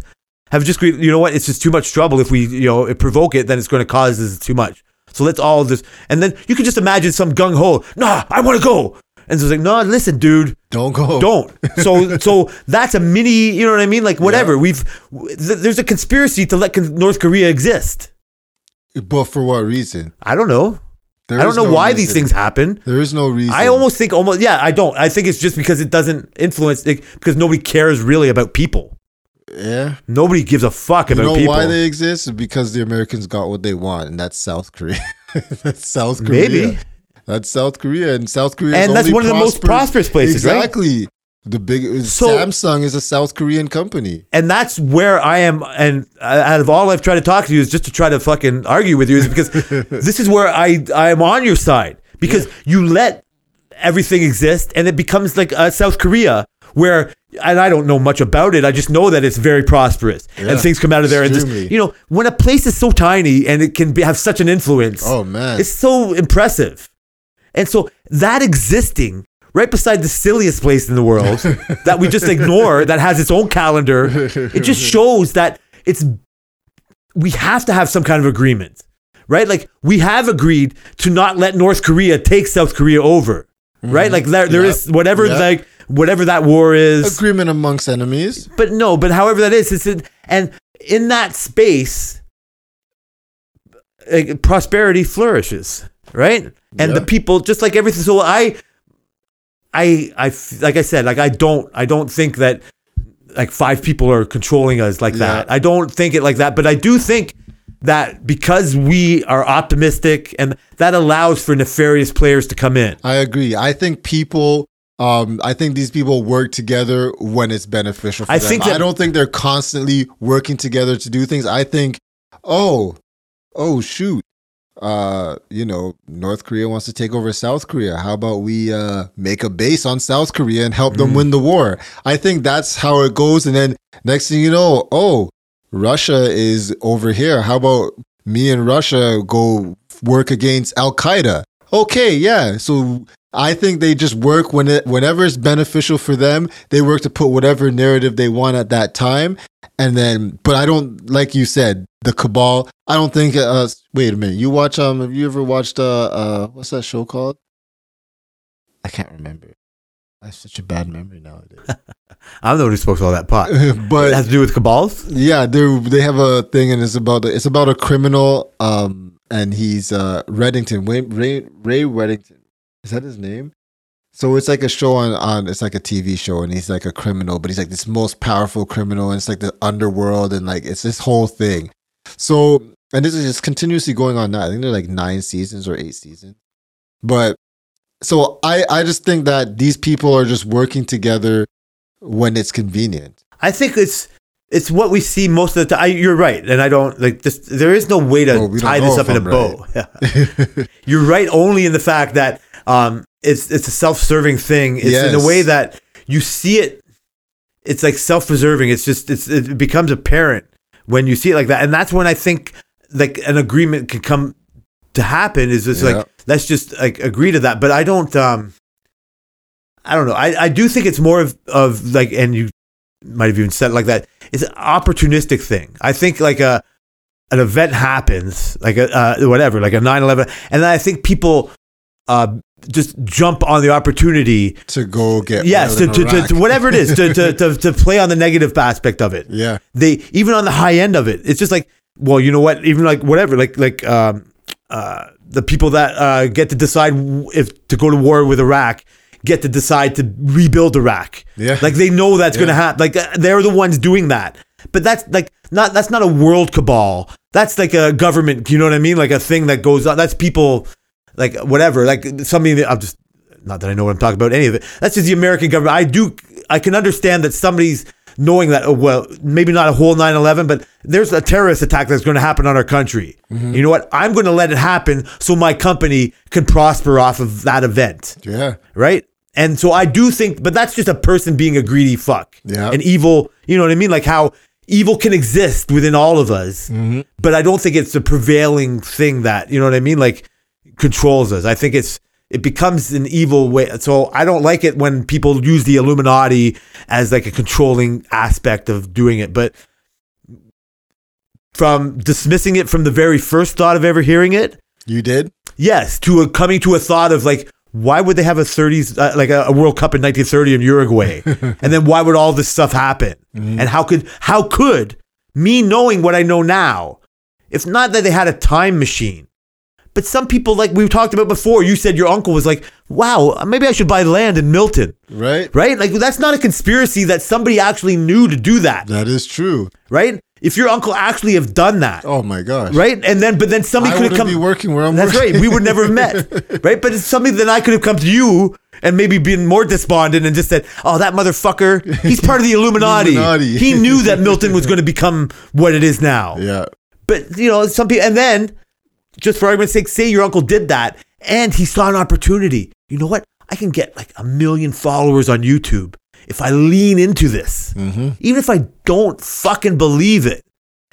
have just agreed, you know what? It's just too much trouble if we, you know, provoke it, then it's going to cause us too much. So let's all just, and then you can just imagine some gung ho, nah, I want to go. And so it's like, no, listen, dude, don't go. don't. So, so that's a mini, you know what I mean? Like whatever. We've, th- there's a conspiracy to let North Korea exist. But for what reason? I don't know. There I don't know no why these things happen. There is no reason. I almost think almost yeah, I don't. I think it's just because it doesn't influence it, because nobody cares really about people. yeah. Nobody gives a fuck You about know people. why they exist? Is because the Americans got what they want, and that's South Korea. that's South Korea. Maybe. That's South Korea, and South Korea. And that's one of the most prosperous places, right? exactly. The big So- Samsung is a South Korean company. and that's where I am. And out of all I've tried to talk to you is just to try to fucking argue with you, is because this is where I I am on your side because you let everything exist and it becomes like uh, South Korea where. And I don't know much about it. I just know that it's very prosperous, Yeah, and things come out of there. And just you know, when a place is so tiny and it can be, have such an influence, Oh man, It's so impressive. And so that existing right beside the silliest place in the world that we just ignore that has its own calendar, it just shows that it's we have to have some kind of agreement. Right? Like we have agreed to not let North Korea take South Korea over. Mm-hmm. Right? Like there, there Yep. is whatever Yep. like whatever that war is. agreement amongst enemies. But no, but however that is, it's in, and in that space, like, prosperity flourishes, right? And Yeah. the people, just like everything. So I, I, I, like I said, like I don't, I don't think that like five people are controlling us like that. I don't think it like that, but I do think that because we are optimistic and that allows for nefarious players to come in. I agree. I think people. Um, I think these people work together when it's beneficial for I them. think that- I don't think they're constantly working together to do things. I think, oh, oh shoot, uh, you know, North Korea wants to take over South Korea. How about we uh, make a base on South Korea and help Mm. them win the war? I think that's how it goes. And then next thing you know, oh, Russia is over here. How about me and Russia go work against Al Qaeda? Okay, yeah. So I think they just work when it whenever it's beneficial for them. They work to put whatever narrative they want at that time, and then. But I don't like you said the cabal. I don't think. Uh, wait a minute. You watch? Um, have you ever watched? Uh, uh, what's that show called? I can't remember. I have such a bad memory nowadays. I'm the one who smokes all that pot. But it has to do with cabals. yeah, they they have a thing, and it's about it's about a criminal. Um, and he's uh Reddington, Ray Ray, Ray Reddington. Is that his name? So it's like a show on on it's like a TV show, and he's like a criminal, but he's like this most powerful criminal, and it's like the underworld, and like it's this whole thing. So and this is just continuously going on now. I think they're like nine seasons or eight seasons, but so I I just think that these people are just working together when it's convenient. I think it's it's what we see most of the time. You're right, and I don't like this. There is no way to tie this up in a I'm bow. Yeah. You're right only in the fact that um, it's it's a self-serving thing. It's in a way that you see it. It's like self-preserving. It's just it's it becomes apparent when you see it like that, and that's when I think like an agreement could come to happen. Is just Yeah. like let's just like agree to that. But I don't. um I don't know. I, I do think it's more of, of like, and you might have even said it like that. It's an opportunistic thing. I think like a an event happens, like a uh, whatever, like a 9-11, and then I think people uh, just jump on the opportunity. to go get Yes, to, to, to, to whatever it is, to, to, to, to play on the negative aspect of it. Yeah, they even on the high end of it it's just like well you know what? Even like whatever like like um uh the people that uh get to decide if to go to war with iraq get to decide to rebuild iraq. Yeah. like they know that's gonna Yeah. happen like uh, they're the ones doing that. But that's like not that's not a world cabal. That's like a government you know what i mean? Like a thing that goes on. That's people like whatever like something that i'm just not that I know what I'm talking about, any of it. That's just the American government. I do, I can understand that somebody's knowing that, oh, well, maybe not a whole 9 11, but there's a terrorist attack that's going to happen on our country. Mm-hmm. You know what? I'm going to let it happen so my company can prosper off of that event. yeah, Right. And so I do think, but that's just a person being a greedy fuck. Yeah. An evil, you know what I mean? Like how evil can exist within all of us. Mm-hmm. But I don't think it's the prevailing thing that, you know what I mean? Like controls us. I think it's, it becomes an evil way. So I don't like it when people use the Illuminati as like a controlling aspect of doing it. But from dismissing it from the very first thought of ever hearing it, you did. Yes, to a, coming to a thought of like, why would they have a 30s, uh, like a, a World Cup in 1930 in Uruguay? and then why would all this stuff happen? And how could, how could me knowing what I know now, if not that they had a time machine, but some people, like we talked about before, you said your uncle was like, wow, maybe I should buy land in Milton, Right, right? Like that's not a conspiracy that somebody actually knew to do that, that is true. right? If your uncle actually have done that, Oh my gosh, right? And then, but then somebody could have wouldn't come. be working where I'm That's working. right. We would never have met. Right. But it's something that I could have come to you and maybe been more despondent and just said, oh, that motherfucker, he's part of the Illuminati. Illuminati. he knew that Milton was going to become what it is now. Yeah, But, you know, some people, and then just for argument's sake, say your uncle did that and he saw an opportunity. You know what? I can get like a million followers on YouTube if I lean into this, Mm-hmm. even if I don't fucking believe it.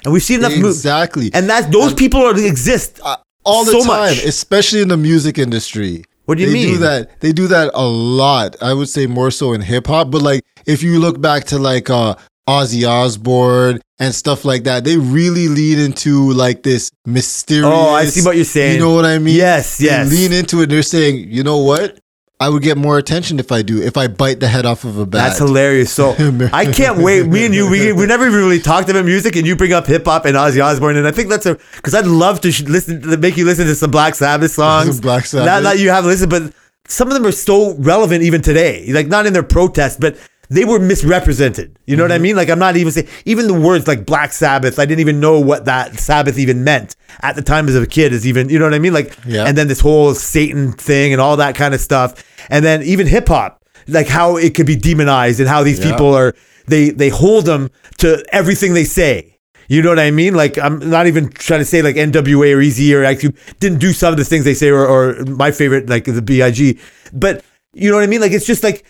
And we've seen enough movies. exactly. And that those people are, exist. Uh, all the so time, much. especially in the music industry. What do you mean? they do that. They do that a lot. I would say more so in hip hop, but like if you look back to like uh Ozzy Osbourne and stuff like that, they really lean into like this mysterious. Oh, I see what you're saying. You know what I mean? Yes, They yes. lean into it. and They're saying, you know what? I would get more attention if I do. If I bite the head off of a bat. That's hilarious. So I can't wait. Me and you, we, we never really talked about music, and you bring up hip hop and Ozzy Osbourne, and I think that's a because I'd love to sh- listen, to make you listen to some Black Sabbath songs. Some Black Sabbath. Not that you haven't listened, but some of them are so relevant even today. Like not in their protest, but they were misrepresented. You know Mm-hmm. what I mean? Like I'm not even saying even the words like Black Sabbath. I didn't even know what that Sabbath even meant at the time as a kid. Is even you know what I mean? Like Yeah. and then this whole Satan thing and all that kind of stuff, and then even hip hop, like how it could be demonized and how these Yeah. people are they they hold them to everything they say. You know what I mean? Like I'm not even trying to say like NWA or Eazy or actually didn't do some of the things they say or, or my favorite like the Big, but you know what I mean? Like it's just like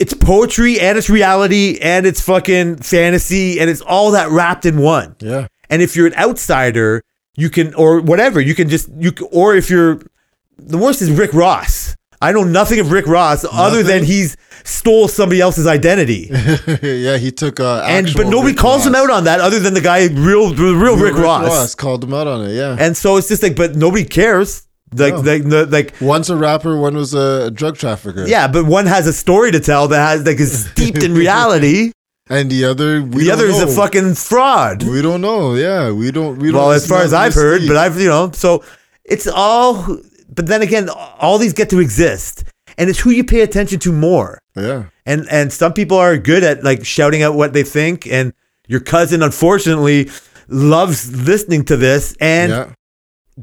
it's poetry and it's reality and it's fucking fantasy and it's all that wrapped in one. Yeah. And if you're an outsider, you can or whatever you can just you or if you're the worst is Rick Ross. I know nothing of Rick Ross other than Nothing? he's stole somebody else's identity. yeah, he took uh and but nobody Rick calls him out on that other than the guy real the real, Rick, Ross. called him out on it. Yeah. And so it's just like but nobody cares. Like No. like the, like One's a rapper, one was a drug trafficker. yeah, but one has a story to tell that has like is steeped in reality. And the other, we the other is a fucking fraud. We don't know. Yeah, we don't. We don't. well, as far as I've heard, deep. but I've you know, so it's all. But then again, all these get to exist, and it's who you pay attention to more. yeah, And and some people are good at like shouting out what they think, and your cousin, unfortunately, loves listening to this, and yeah.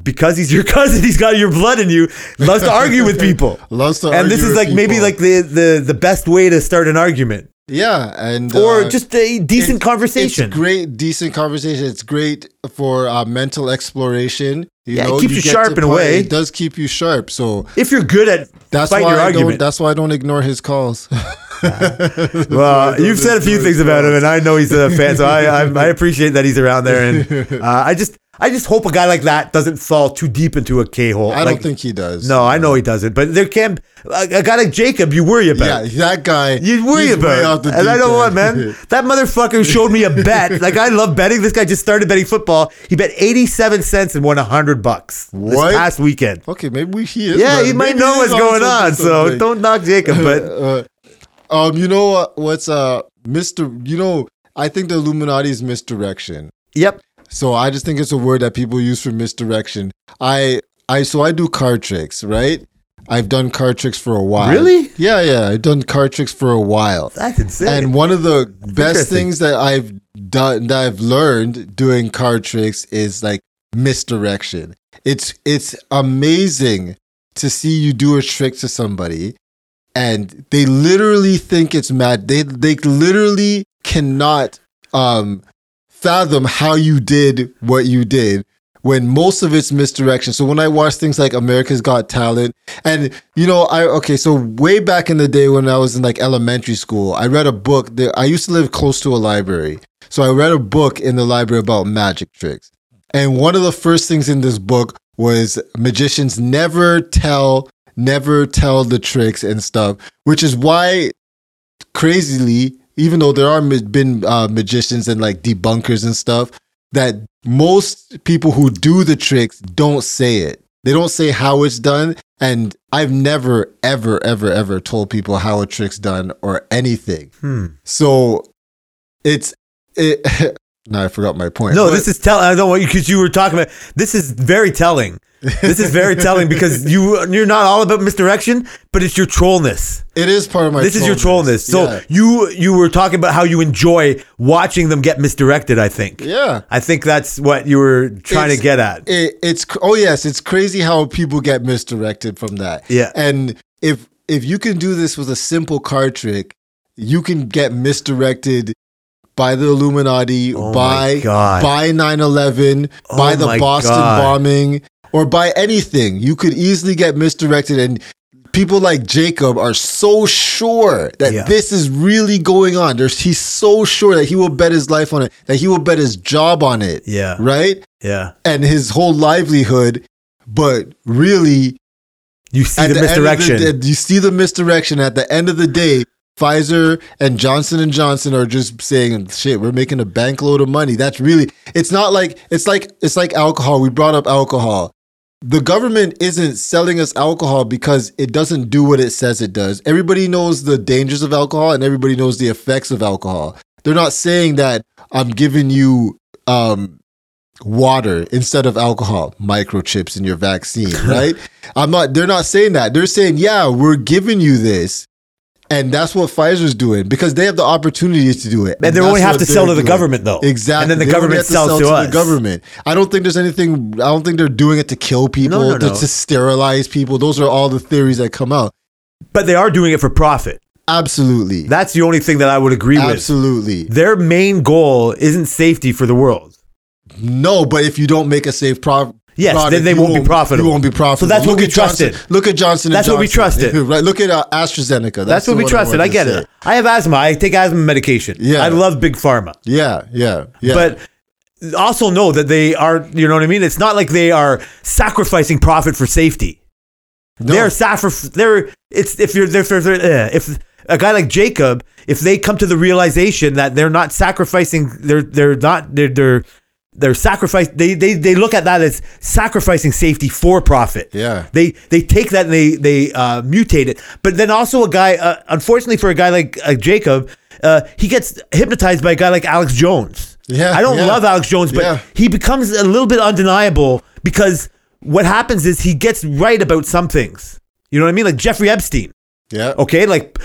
Because he's your cousin, he's got your blood in you, loves to argue with people. Loves to and this is like maybe people. like the, the the best way to start an argument. Yeah, and or uh, just a decent conversation. It's great, decent conversation. It's great for uh, mental exploration. You Yeah, it keeps you get sharp in a way. It does keep you sharp. So if you're good at that's fighting why your I argument. don't. That's why I don't ignore his calls. Well, you've said a few things about him, and I know he's a fan, so I, I I appreciate that he's around there. And uh, I just I just hope a guy like that doesn't fall too deep into a K hole. I Like, don't think he does. No, I know he doesn't, but there can a, a guy like Jacob. You worry about. Yeah, that guy. You worry about, and I know what, man. That motherfucker showed me a bet. Like I love betting. This guy just started betting football. He bet eighty-seven cents and won hundred bucks What? this past weekend. Okay, maybe we, he is. Yeah, he might know what's going on. So don't knock Jacob. But uh, um, you know what? What's uh, Mister? You know, I think the Illuminati is misdirection. yep, So I just think it's a word that people use for misdirection. I I so I do card tricks, right? I've done card tricks for a while. Really? Yeah, yeah. I've done card tricks for a while. that's insane. And one of the best things that I've done that I've learned doing card tricks is like misdirection. It's it's amazing to see you do a trick to somebody and they literally think it's mad. They they literally cannot um fathom how you did what you did when most of it's misdirection. So when I watch things like America's Got Talent, and you know, I okay, so way back in the day when I was in like elementary school, I read a book. That, I used to live close to a library, so I read a book in the library about magic tricks. And one of the first things in this book was magicians never tell, never tell the tricks and stuff, which is why crazily, even though there are been uh, magicians and like debunkers and stuff, that most people who do the tricks don't say it. They don't say how it's done. And I've never, ever, ever, ever told people how a trick's done or anything. Hmm. So it's it. now I forgot my point. No, But- this is telling. I don't want you because you were talking about. This is very telling. This is very telling because you you're not all about misdirection, but it's your trollness. it is part of my. this is your trollness. So Yeah. you you were talking about how you enjoy watching them get misdirected. I think. yeah. I think that's what you were trying It's- to get at. it, it's oh yes, it's crazy how people get misdirected from that. Yeah. and if if you can do this with a simple card trick, you can get misdirected by the Illuminati, Oh by God. by 9/11, by Oh the Boston God. bombing, or by anything. You could easily get misdirected and. People like Jacob are so sure that Yeah. this is really going on. There's, he's so sure that he will bet his life on it, that he will bet his job on it. Yeah. Right? Yeah. and his whole livelihood. But really, You see at the misdirection. the- you see the misdirection. At the end of the day, Pfizer and Johnson and Johnson are just saying, "Shit, we're making a bankload of money." That's really. It's not like it's like it's like alcohol. We brought up alcohol. The government isn't selling us alcohol because it doesn't do what it says it does. Everybody knows the dangers of alcohol and everybody knows the effects of alcohol. They're not saying that I'm giving you um, water instead of alcohol, microchips in your vaccine, right? I'm not they're not saying that. They're saying, "Yeah, we're giving you this." And that's what Pfizer's doing because they have the opportunity to do it. And they that's only have to sell to the doing. government, though. Exactly. And then the They government have to sells sell to the us. government. I don't think there's anything. I don't think they're doing it to kill people, No, no, to, no. to sterilize people. Those are all the theories that come out. But they are doing it for profit. Absolutely. That's the only thing that I would agree with. Absolutely. Their main goal isn't safety for the world. No, but if you don't make a safe pro- Yes, product, then they you won't be profitable. You won't be profitable. So that's what we at Johnson- trusted. Look at Johnson. and That's what we trusted. right. Look at uh, AstraZeneca. That's, That's, what we trusted. I wanted get it. I have asthma. I take asthma medication. Yeah. I love big pharma. Yeah, yeah, yeah. But also know that they are, you know what I mean? It's not like they are sacrificing profit for safety. No. They're sacrif- they're it's if you're if, if, if a guy like Jacob, if they come to the realization that they're not sacrificing they're they're not they're they're they're sacrifice they, they they look at that as sacrificing safety for profit. Yeah. They they take that and they they uh, mutate it. But then also a guy uh, unfortunately for a guy like uh, Jacob, uh, he gets hypnotized by a guy like Alex Jones. Yeah, I don't yeah. love Alex Jones, but Yeah. he becomes a little bit undeniable because what happens is he gets right about some things. You know what I mean? Like Jeffrey Epstein. yeah. Okay, like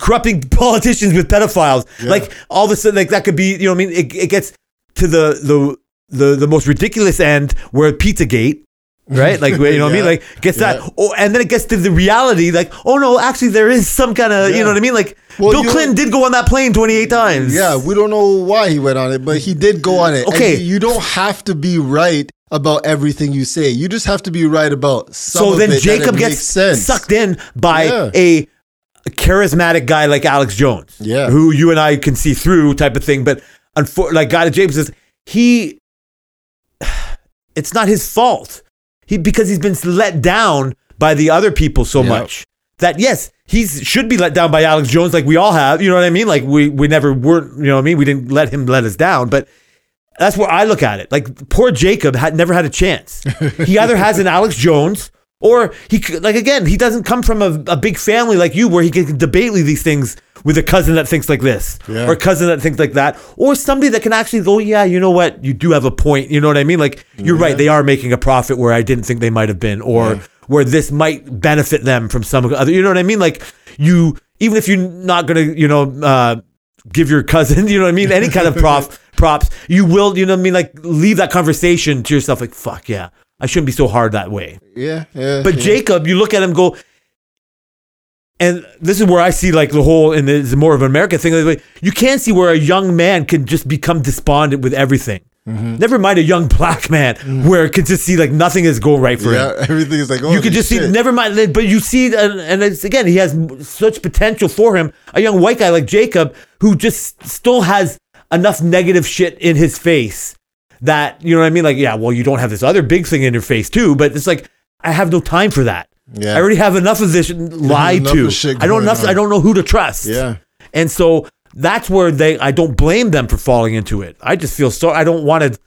corrupting politicians with pedophiles. Like all of a sudden, like that could be. You know, what I mean, it, it gets to the the the the most ridiculous end where PizzaGate. right? Like you know what I mean? Like gets Yeah. that, oh, and then it gets to the reality. Like, oh no, actually there is some kind of you know what I mean? Like Well, Bill Clinton did go on that plane twenty eight times. Yeah, we don't know why he went on it, but he did go on it. And Okay. you don't have to be right about everything you say. You just have to be right about So then Jacob gets sucked in by Yeah. a charismatic guy like Alex Jones, Yeah. who you and I can see through type of thing. But unfor- like God James is he, it's not his fault. He because he's been let down by the other people so Yep. much that yes, he should be let down by Alex Jones, like we all have. You know what I mean? Like we we never weren't. You know what I mean? We didn't let him let us down, but. That's where I look at it. Like poor Jacob had never had a chance. He either has an Alex Jones or he like again he doesn't come from a, a big family like you where he can debate these things with a cousin that thinks like this Yeah. or a cousin that thinks like that or somebody that can actually go yeah you know what? You do have a point. You know what I mean? Like you're right they are making a profit where I didn't think they might have been or where this might benefit them from some other you know what I mean? Like you even if you're not gonna you know uh, give your cousin you know what I mean? Any kind of prof props you will you know what I mean? Like leave that conversation to yourself like fuck yeah. I shouldn't be so hard that way. Yeah, yeah. but yeah. Jacob, you look at him go, and this is where I see like the whole, and it's more of an American thing. You can't see where a young man can just become despondent with everything. Mm-hmm. Never mind a young black man where it can just see like nothing is going right for yeah, him. everything is like, oh, You can just see, never mind, but you see, and, and it's, again, he has such potential for him. A young white guy like Jacob, who just still has enough negative shit in his face that, you know what I mean? Like, yeah, well, you don't have this other big thing in your face too, but it's like, I have no time for that. Yeah. I already have enough of this lied enough to. I don't enough. on. I don't know who to trust. Yeah. and so that's where they. I don't blame them for falling into it. I just feel so. I don't want to.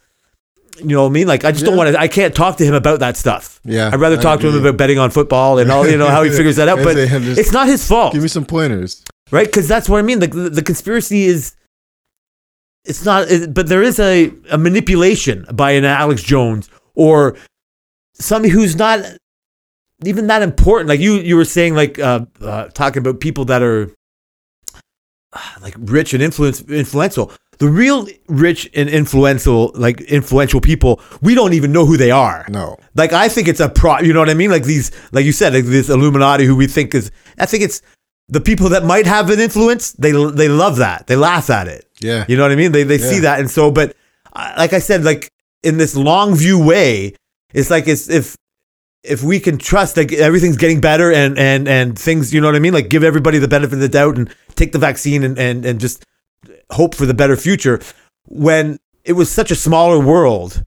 You know what I mean? Like I just don't want to. I can't talk to him about that stuff. Yeah, I'd rather talk to him about betting on football and all. You know how he figures that out. But it's not his fault, Give me some pointers. right? Because that's what I mean. Like the, the conspiracy is. It's not, it, but there is a, a manipulation by an Alex Jones or somebody who's not even that important. Like you, you were saying, like uh, uh, talking about people that are uh, like rich and influence influential. The real rich and influential, like influential people, we don't even know who they are. No. Like I think it's a pro. You know what I mean? Like these, like you said, like this Illuminati who we think is. I think it's the people that might have an influence. They they love that. They laugh at it. Yeah. You know what I mean? They they see that, and so, but uh, like I said, like in this long view way, it's like it's if if we can trust that everything's getting better and and and things, you know what I mean? Like give everybody the benefit of the doubt and take the vaccine and and and just hope for the better future. When it was such a smaller world,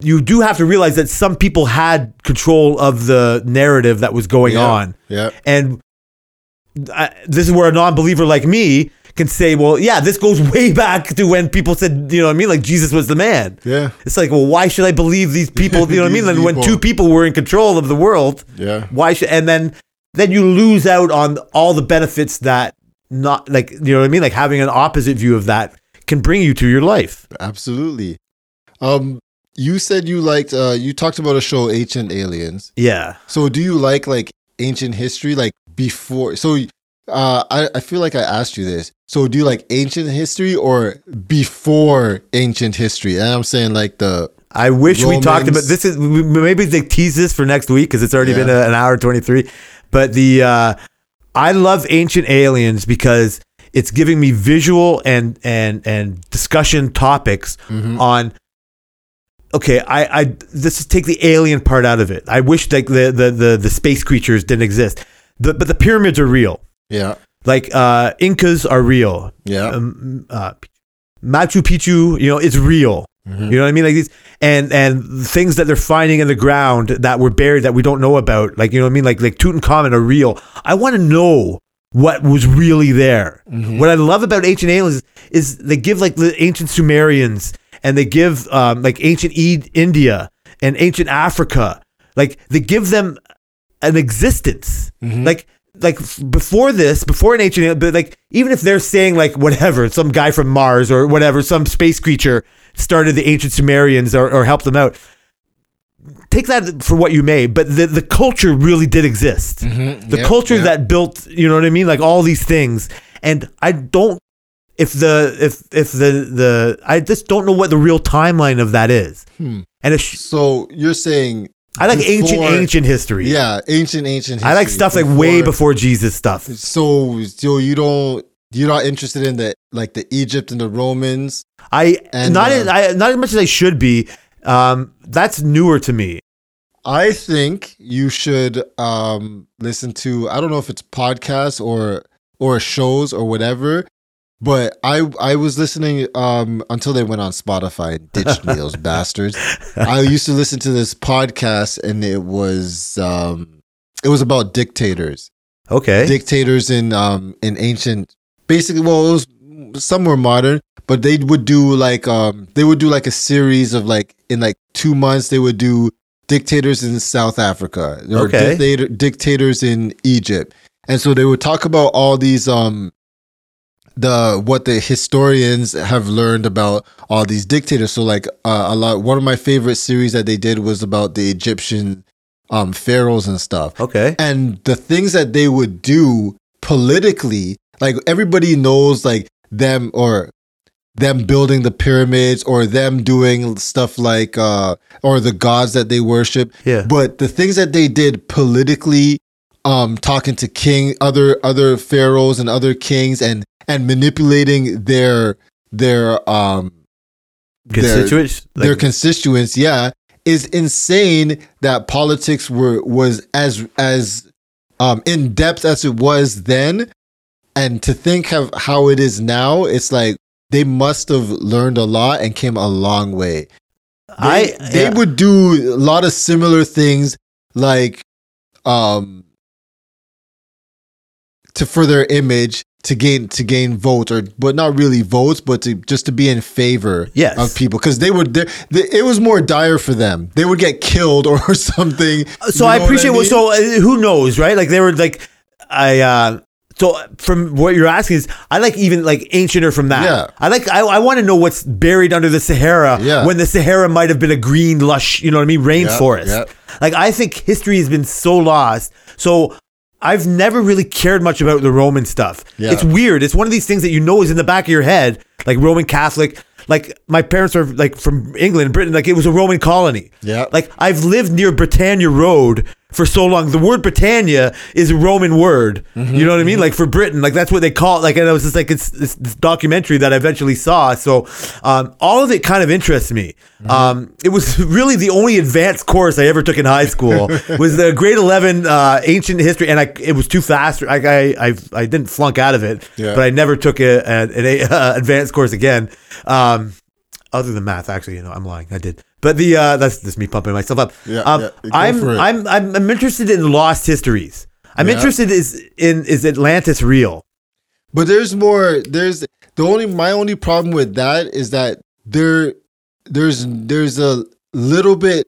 you do have to realize that some people had control of the narrative that was going Yeah. on. Yeah. And I, this is where a non-believer like me can say, well, yeah, this goes way back to when people said, you know what I mean? Like Jesus was the man. Yeah. It's like, well, why should I believe these people? You know what I mean? And when two people were in control of the world, Yeah. why should, and then, then you lose out on all the benefits that not like, you know what I mean? Like having an opposite view of that can bring you to your life. Absolutely. Um, you said you liked. Uh, you talked about a show, Ancient Aliens. Yeah. So, do you like like ancient history, like before? So, uh, I I feel like I asked you this. So, do you like ancient history or before ancient history? And I'm saying like the I wish we talked about this. Is maybe they tease this for next week because it's already Yeah. been a, an hour twenty three. But the uh, I love Ancient Aliens because it's giving me visual and and and discussion topics Mm-hmm. on. Okay, I I this is take the alien part out of it. I wish like the the the, the space creatures didn't exist. The, but the pyramids are real. Yeah Like uh, Incas are real yeah um, uh, Machu Picchu, you know, is real. Mm-hmm. You know what I mean? Like these and and things that they're finding in the ground that were buried that we don't know about, like you know what I mean? Like like Tutankhamun are real. I want to know what was really there. Mm-hmm. What I love about ancient aliens is, is they give like the ancient Sumerians and they give um, like ancient e- India and ancient Africa, like they give them an existence. Mm-hmm. Like like before this, before an ancient, but like even if they're saying like whatever, some guy from Mars or whatever, some space creature started the ancient Sumerians or, or helped them out. Take that for what you may, but the, the culture really did exist. Mm-hmm. The culture that built, you know what I mean, like all these things. And I don't, if the if if the the I just don't know what the real timeline of that is. Hmm. And it's So you're saying I like ancient before- ancient history. Yeah, ancient ancient. History. I like stuff like way before Jesus stuff. So, so you don't you're not interested in the like the Egypt and the Romans. I And, not uh, as, I, not as much as I should be. Um, that's newer to me. I think you should um listen to I don't know if it's podcasts or or shows or whatever, but I I was listening um until they went on Spotify and ditched me those bastards. I used to listen to this podcast and it was um it was about dictators. Okay. Dictators in um in ancient basically well it was some were modern, but they would do like um they would do like a series of like in like 2 months they would do dictators in South Africa or Okay. dictator, dictators in Egypt. And so they would talk about all these um the what the historians have learned about all these dictators. So like uh, a lot one of my favorite series that they did was about the Egyptian um pharaohs and stuff. okay. And the things that they would do politically, like everybody knows like them or them building the pyramids or them doing stuff like uh or the gods that they worship Yeah. but the things that they did politically um talking to king other other pharaohs and other kings and and manipulating their their um Constituents. their Like, constituents yeah is insane that politics were was as as um in depth as it was then and to think of how it is now it's like they must have learned a lot and came a long way they, I they would do a lot of similar things like um to for their image to gain to gain votes or but not really votes but to just to be in favor Yes. of people because they would they, they, it was more dire for them they would get killed or something so You I appreciate what what. So uh, who knows, right? Like they were like, I. uh so from what you're asking is, I like even like ancienter from that. Yeah. I like I, I want to know what's buried under the Sahara Yeah. when the Sahara might have been a green, lush, you know what I mean, rainforest. Like I think history has been so lost. So I've never really cared much about the Roman stuff. Yeah. It's weird. It's one of these things that you know is in the back of your head, like Roman Catholic. Like my parents are like from England, Britain. Like it was a Roman colony. Yeah. Like I've lived near Britannia Road for so long. The word Britannia is a Roman word. Mm-hmm, You know what I mean? Like for Britain, like that's what they call it. Like and it was just like it's this, this documentary that I eventually saw. So um, all of it kind of interests me. Mm-hmm. Um, it was really the only advanced course I ever took in high school was the grade eleven uh, ancient history, and I it was too fast. I I I, I didn't flunk out of it, Yeah. but I never took a, an, an uh, advanced course again. Um, other than math, actually, you know, I'm lying. I did, but the uh, that's just me pumping myself up. Yeah, um, yeah, I'm. I'm I'm I'm interested in lost histories. I'm Yeah. interested is in is Atlantis real? But there's more. There's the only my only problem with that is that there there's there's a little bit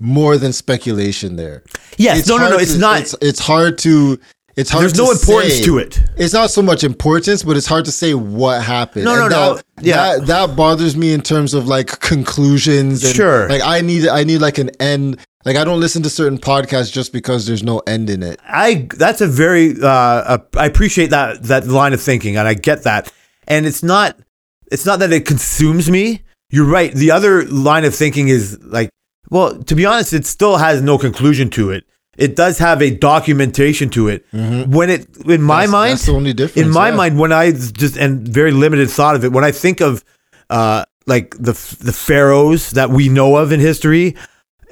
more than speculation there. Yes, no, no, hard no. It's to- not. It's, it's hard to. It's hard. there's no importance say. to it. It's not so much importance, but it's hard to say what happened. No, And no, no. that- Yeah. that, that bothers me in terms of like conclusions. And, Sure. Like I need, I need like an end. Like I don't listen to certain podcasts just because there's no end in it. I that's a very uh, uh, I appreciate that that line of thinking, and I get that. And it's not it's not that it consumes me. You're right. The other line of thinking is like, well, to be honest, it still has no conclusion to it. It does have a documentation to it. When it in my That's- mind, that's the only difference, In my yeah. mind, when I just and very limited thought of it, when I think of uh, like the the pharaohs that we know of in history,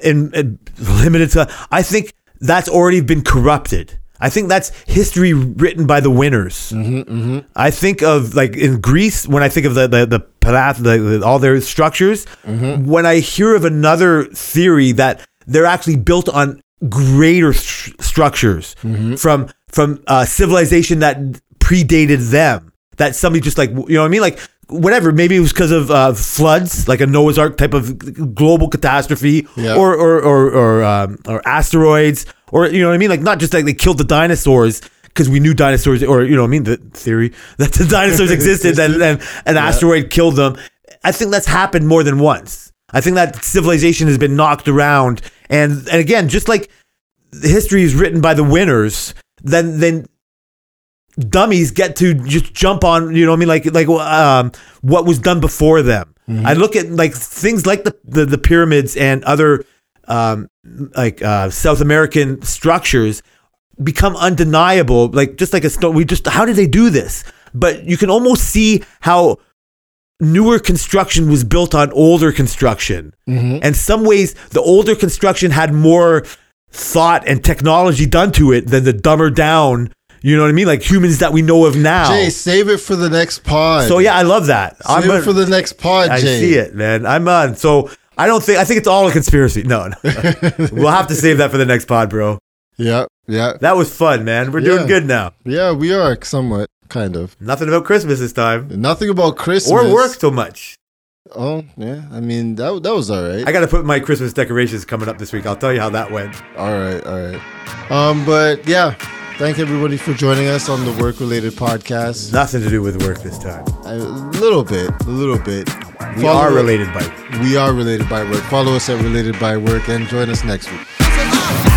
in, in limited time, I think that's already been corrupted. I think that's history written by the winners. Mm-hmm, I think of like in Greece when I think of the the the path, the, the, all their structures. Mm-hmm. When I hear of another theory that they're actually built on greater st- structures Mm-hmm. from from uh, civilization that predated them, that somebody just like you know what I mean, like whatever. Maybe it was because of uh, floods, like a Noah's Ark type of global catastrophe, Yeah. or or or or, um, or asteroids, or you know what I mean, like not just like they killed the dinosaurs because we knew dinosaurs, or you know what I mean, the theory that the dinosaurs existed and, and an asteroid killed them. I think that's happened more than once. I think that civilization has been knocked around, and and again, just like history is written by the winners, then then dummies get to just jump on, you know what I mean, like like um, what was done before them. I look at like things like the, the the pyramids and other um, like uh, South American structures become undeniable. Like just like a stone. We just how did they do this? But you can almost see how newer construction was built on older construction. Mhm. And some ways, the older construction had more thought and technology done to it than the dumber down. You know what I mean? Like humans that we know of now. Jay, save it for the next pod. so yeah, I love that. save I'm it a- for the next pod, I Jay. see it, man. I'm on. So I don't think I think it's all a conspiracy. No, no. we'll have to save that for the next pod, bro. Yeah, yeah, That was fun, man. We're doing Yeah. good now. yeah. We are somewhat, kind of. Nothing about Christmas this time, Nothing about Christmas or work so much. Oh yeah, I mean that that was all right. I got to put my Christmas decorations coming up this week. I'll tell you how that went. all right, all right. Um, but yeah, thank everybody for joining us on the work related podcast. Nothing to do with work this time. A little bit, a little bit. We Follow- are related by. We are related by work. Follow us at related by work and join us next week.